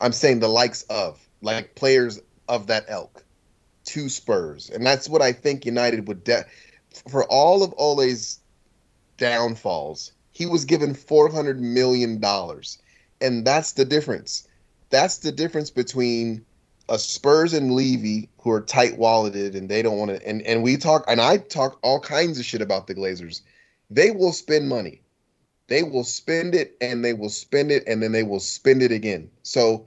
I'm saying the likes of, like players of that elk, to Spurs, and that's what I think United would. De- for all of Ole's downfalls, he was given 400 million dollars, and that's the difference. That's the difference between a Spurs and Levy who are tight walleted and they don't want to. And and we talk, and I talk all kinds of shit about the Glazers. They will spend money. They will spend it and they will spend it and then they will spend it again. So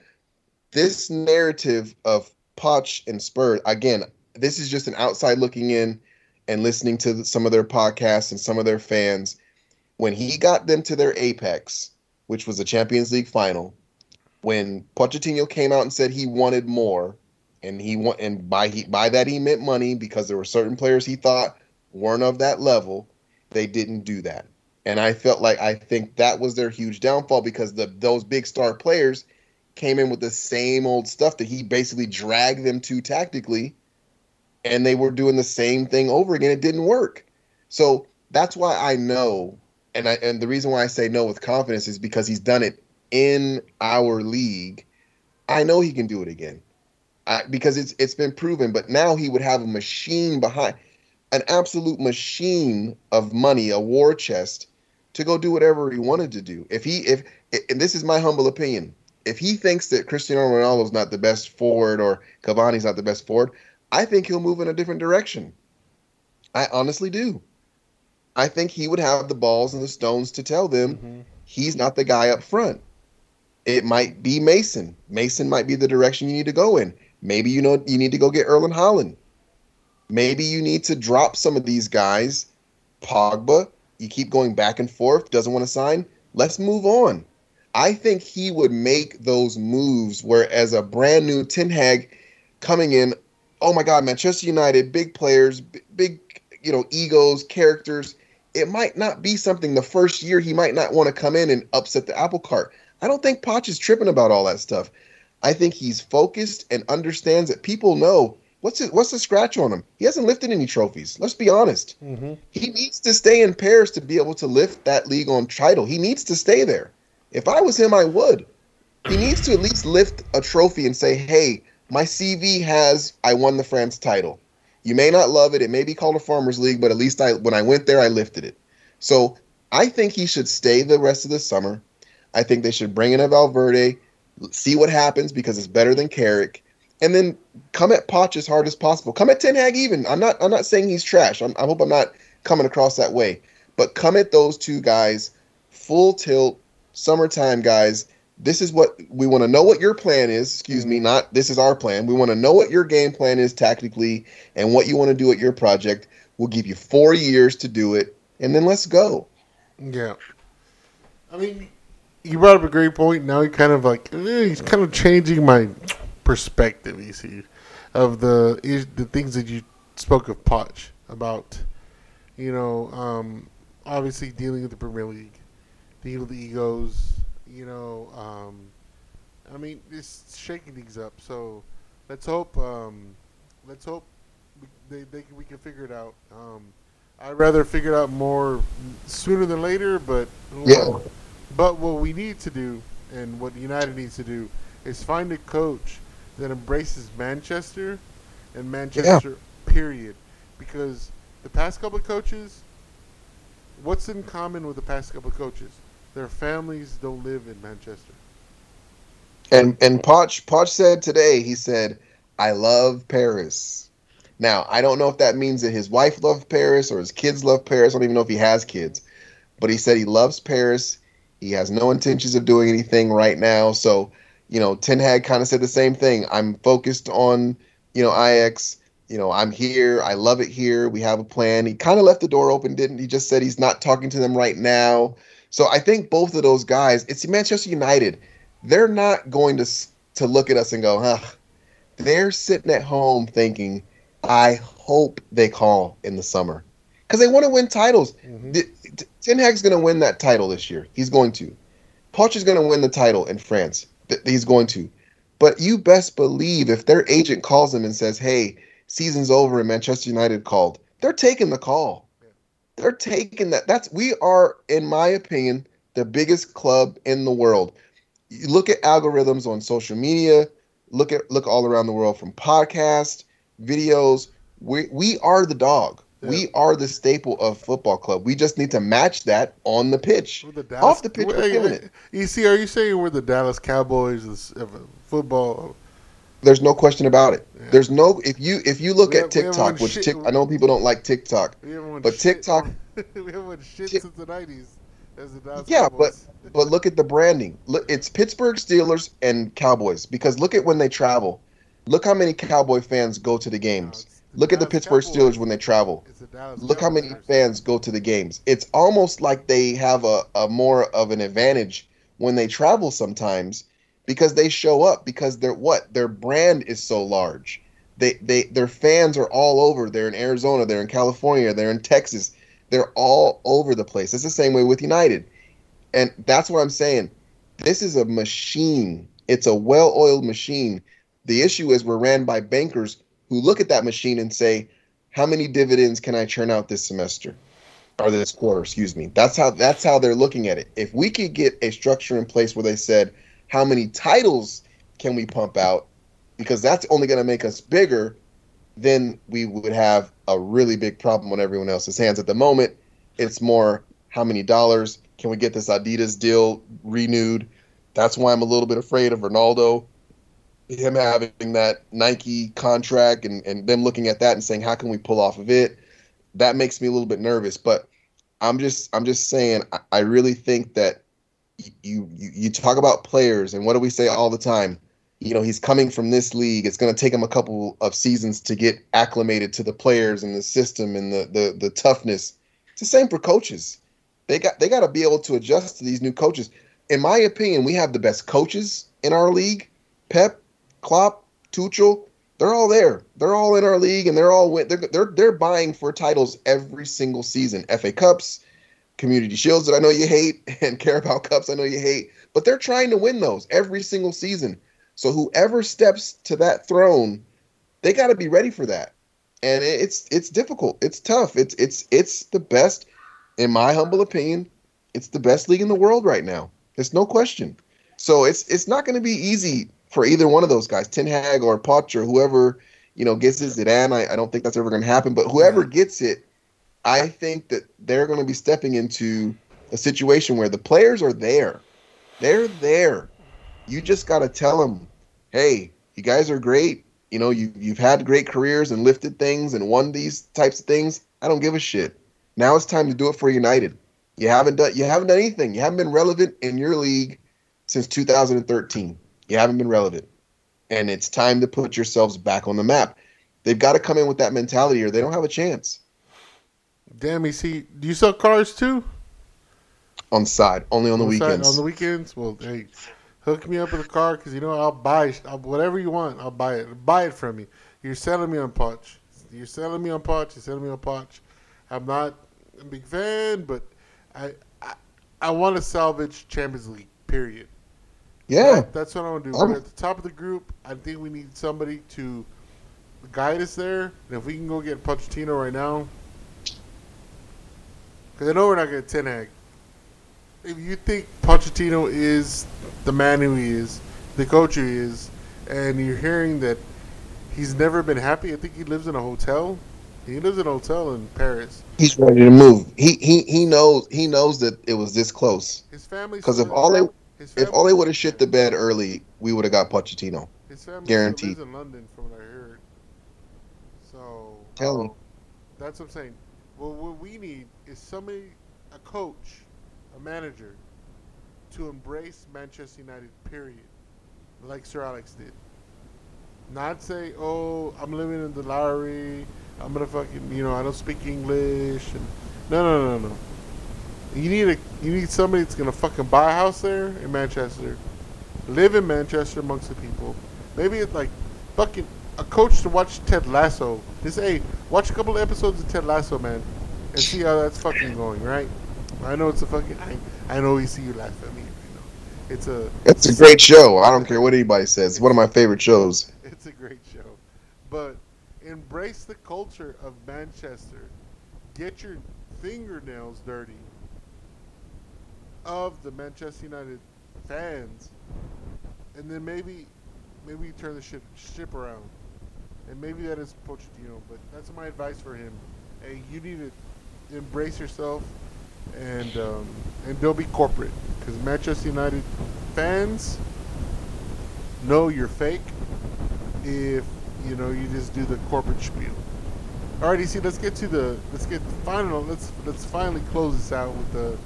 this narrative of Poch and Spurs, again, this is just an outside looking in and listening to some of their podcasts and some of their fans. When he got them to their apex, which was the Champions League final, when Pochettino came out and said he wanted more, and he want and by he by that he meant money because there were certain players he thought weren't of that level, they didn't do that. And I felt like I think that was their huge downfall because the those big star players came in with the same old stuff that he basically dragged them to tactically, and they were doing the same thing over again. It didn't work. So that's why I know, and I and the reason why I say no with confidence is because he's done it in our league. I know he can do it again, I, because it's it's been proven. But now he would have a machine behind, an absolute machine of money, a war chest, to go do whatever he wanted to do. If he if and this is my humble opinion, if he thinks that Cristiano Ronaldo's not the best forward or Cavani's not the best forward, I think he'll move in a different direction. I honestly do. I think he would have the balls and the stones to tell them mm-hmm. he's not the guy up front. It might be Mason. Mason might be the direction you need to go in. Maybe you know you need to go get Erling Haaland. Maybe you need to drop some of these guys. Pogba, you keep going back and forth, doesn't want to sign. Let's move on. I think he would make those moves where, as a brand new Ten Hag coming in, oh my God, Manchester United, big players, big, you know, egos, characters. It might not be something the first year he might not want to come in and upset the apple cart. I don't think Poch is tripping about all that stuff. I think he's focused and understands that people know what's it, what's the scratch on him. He hasn't lifted any trophies. Let's be honest. Mm-hmm. He needs to stay in Paris to be able to lift that Ligue 1 title. He needs to stay there. If I was him, I would. He needs to at least lift a trophy and say, "Hey, my CV has I won the France title." You may not love it. It may be called a farmers league, but at least I when I went there, I lifted it. So I think he should stay the rest of the summer. I think they should bring in a Valverde, see what happens because it's better than Carrick, and then come at Poch as hard as possible. Come at Ten Hag even. I'm not. I'm not saying he's trash. I'm, I hope I'm not coming across that way. But come at those two guys full tilt, summertime guys. This is what we want to know what your plan is. Excuse me, not this is our plan. We want to know what your game plan is tactically and what you want to do at your project. We'll give you four years to do it, and then let's go. Yeah. I mean, you brought up a great point. Now he kind of like eh, he's kind of changing my perspective. You see, of the the things that you spoke of Poch about. You know, um, obviously dealing with the Premier League, dealing with the egos. You know, um, I mean, it's shaking things up. So let's hope. Um, let's hope we, they, they can, we can figure it out. Um, I'd rather figure it out more sooner than later, but Yeah. But what we need to do, and what United needs to do, is find a coach that embraces Manchester and Manchester, period. Because the past couple of coaches, what's in common with the past couple of coaches? Their families don't live in Manchester. And and Poch Poch said today, he said, "I love Paris." Now, I don't know if that means that his wife loved Paris or his kids love Paris. I don't even know if he has kids. But he said he loves Paris. He has no intentions of doing anything right now. So, you know, Ten Hag kind of said the same thing. I'm focused on, you know, Ajax. You know, I'm here. I love it here. We have a plan. He kind of left the door open, didn't he? Just said he's not talking to them right now. So I think both of those guys, it's Manchester United. They're not going to to look at us and go, huh. They're sitting at home thinking, I hope they call in the summer because they want to win titles. Mhm. T- Ten Hag's going to win that title this year. He's going to. Poch is going to win the title in France. He's going to. But you best believe if their agent calls them and says, "Hey, season's over," and Manchester United called, they're taking the call. They're taking that. That's we are, in my opinion, the biggest club in the world. You look at algorithms on social media. Look at look all around the world from podcasts, videos. We we are the dog. Yeah. We are the staple of football club. We just need to match that on the pitch. We're the Off the pitch, we're killing wait, it. You see, are you saying we're the Dallas Cowboys of football? There's no question about it. Yeah. There's no if you if you look We at have- TikTok, which shit- Tik, I know people don't like TikTok, But TikTok- we haven't won shit since the nineties. As the Yeah, Cowboys. but look at the branding. Look, it's Pittsburgh Steelers and Cowboys because look at when they travel. Look how many Cowboy fans go to the No, games. it's Look at the Pittsburgh Cowboys. Steelers when they travel. The Dallas Look how many fans go to the games. It's almost like they have a, a more of an advantage when they travel sometimes because they show up because they're what their brand is so large. They they their fans are all over. They're in Arizona, they're in California, they're in Texas. They're all over the place. It's the same way with United. And that's what I'm saying. This is a machine. It's a well-oiled machine. The issue is we're ran by bankers who look at that machine and say, how many dividends can I churn out this semester or this quarter? Excuse me. That's how that's how they're looking at it. If we could get a structure in place where they said, how many titles can we pump out? Because that's only going to make us bigger. Then we would have a really big problem on everyone else's hands. At the moment, it's more how many dollars can we get this Adidas deal renewed? That's why I'm a little bit afraid of Ronaldo him having that Nike contract and, and them looking at that and saying, how can we pull off of it? That makes me a little bit nervous. But I'm just I'm just saying I, I really think that you, you you talk about players and what do we say all the time? You know, he's coming from this league. It's going to take him a couple of seasons to get acclimated to the players and the system and the the, the toughness. It's the same for coaches. They got they got to be able to adjust to these new coaches. In my opinion, we have the best coaches in our league. Pep, Klopp, Tuchel, they're all there. They're all in our league, and they're all they're they're they're buying for titles every single season. FA Cups, Community Shields that I know you hate, and Carabao Cups I know you hate, but they're trying to win those every single season. So whoever steps to that throne, they got to be ready for that. And it's it's difficult. It's tough. It's it's it's the best, in my humble opinion, it's the best league in the world right now. It's no question. So it's it's not going to be easy for either one of those guys, Ten Hag or Poch or whoever you know gets it. Zidane, I, I don't think that's ever going to happen. But whoever gets it, I think that they're going to be stepping into a situation where the players are there. They're there. You just got to tell them, hey, you guys are great. You know, you you've had great careers and lifted things and won these types of things. I don't give a shit. Now it's time to do it for United. You haven't done you haven't done anything. You haven't been relevant in your league since 2013. You haven't been relevant. And it's time to put yourselves back on the map. They've got to come in with that mentality or they don't have a chance. Damn, you see, do you sell cars too? On the side, only on the On side- weekends. On the weekends, well, hey, hook me up with a car because you know I'll buy I'll, whatever you want. I'll buy it. Buy it from me. You're selling me on Poch. You're selling me on Poch. You're selling me on Poch. I'm not a big fan, but I I, I want to salvage Champions League. Period. yeah. That- that's what I want to do. We're at the top of the group. I think we need somebody to guide us there. And if we can go get Pochettino right now, because I know we're not going to Ten Hag. If you think Pochettino is the man who he is, the coach who he is, and you're hearing that he's never been happy, I think he lives in a hotel. He lives in a hotel in Paris. He's ready to move. He he he knows he knows that it was this close. His family. Because if all they if all they would have shit the bed early, we would have got Pochettino. His family Guaranteed. lives in London, from what I heard. So Tell um, him. That's what I'm saying. Well, what we need is somebody, a coach, a manager, to embrace Manchester United. Period. Like Sir Alex did. Not say, "Oh, I'm living in the Lowry. I'm gonna fucking, you know, I don't speak English." And no, no, no, no. You need a, you need somebody that's gonna fucking buy a house there in Manchester, live in Manchester amongst the people. Maybe it's like fucking a coach to watch Ted Lasso. Just hey, watch a couple of episodes of Ted Lasso, man, and see how that's fucking going, right? I know it's a fucking. I, I know we see you laugh at me. You know, it's a. It's a great show. I don't care what anybody says. It's one of my favorite shows. It's a great show, but embrace the culture of Manchester. Get your fingernails dirty of the Manchester United fans, and then maybe, maybe you turn the ship ship around, and maybe that is Pochettino. But that's my advice for him. Hey, you need to embrace yourself, and um, and don't be corporate, because Manchester United fans know you're fake if you know you just do the corporate spiel. Alrighty, see, let's get to the let's get the final. Let's let's finally close this out with the.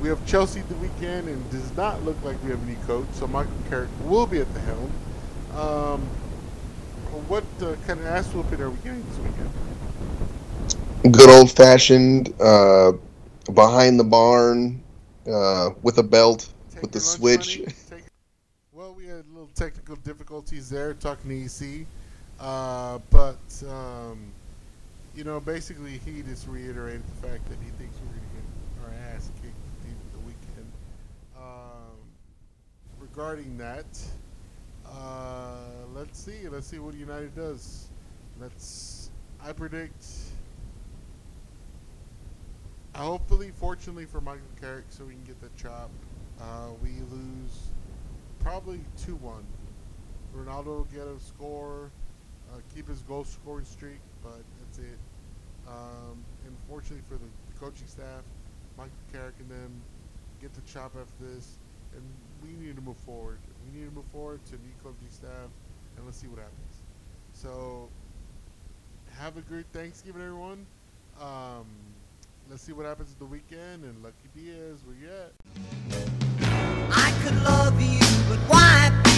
We have Chelsea the weekend, and does not look like we have any coach, so Michael Carrick will be at the helm. Um, what uh, kind of ass whooping are we getting this weekend? Good old fashioned, uh, behind the barn, uh, with a belt, Take with the switch. take- well, we had a little technical difficulties there talking to EC, uh, but um, you know, basically he just reiterated the fact that he thinks we're going to get our ass kicked the weekend. Um, regarding that, uh, let's see. Let's see what United does. Let's. I predict. Hopefully, fortunately for Michael Carrick, so we can get the chop. Uh, we lose probably 2 1. Ronaldo will get a score, uh, keep his goal scoring streak, but that's it. Um, and fortunately for the, the coaching staff, Michael Carrick and them get the chop after this, and we need to move forward. We need to move forward to new coaching staff, and let's see what happens. So, have a great Thanksgiving, everyone. Um, let's see what happens at the weekend, and Lucky Diaz, where you at? I could love you, but why?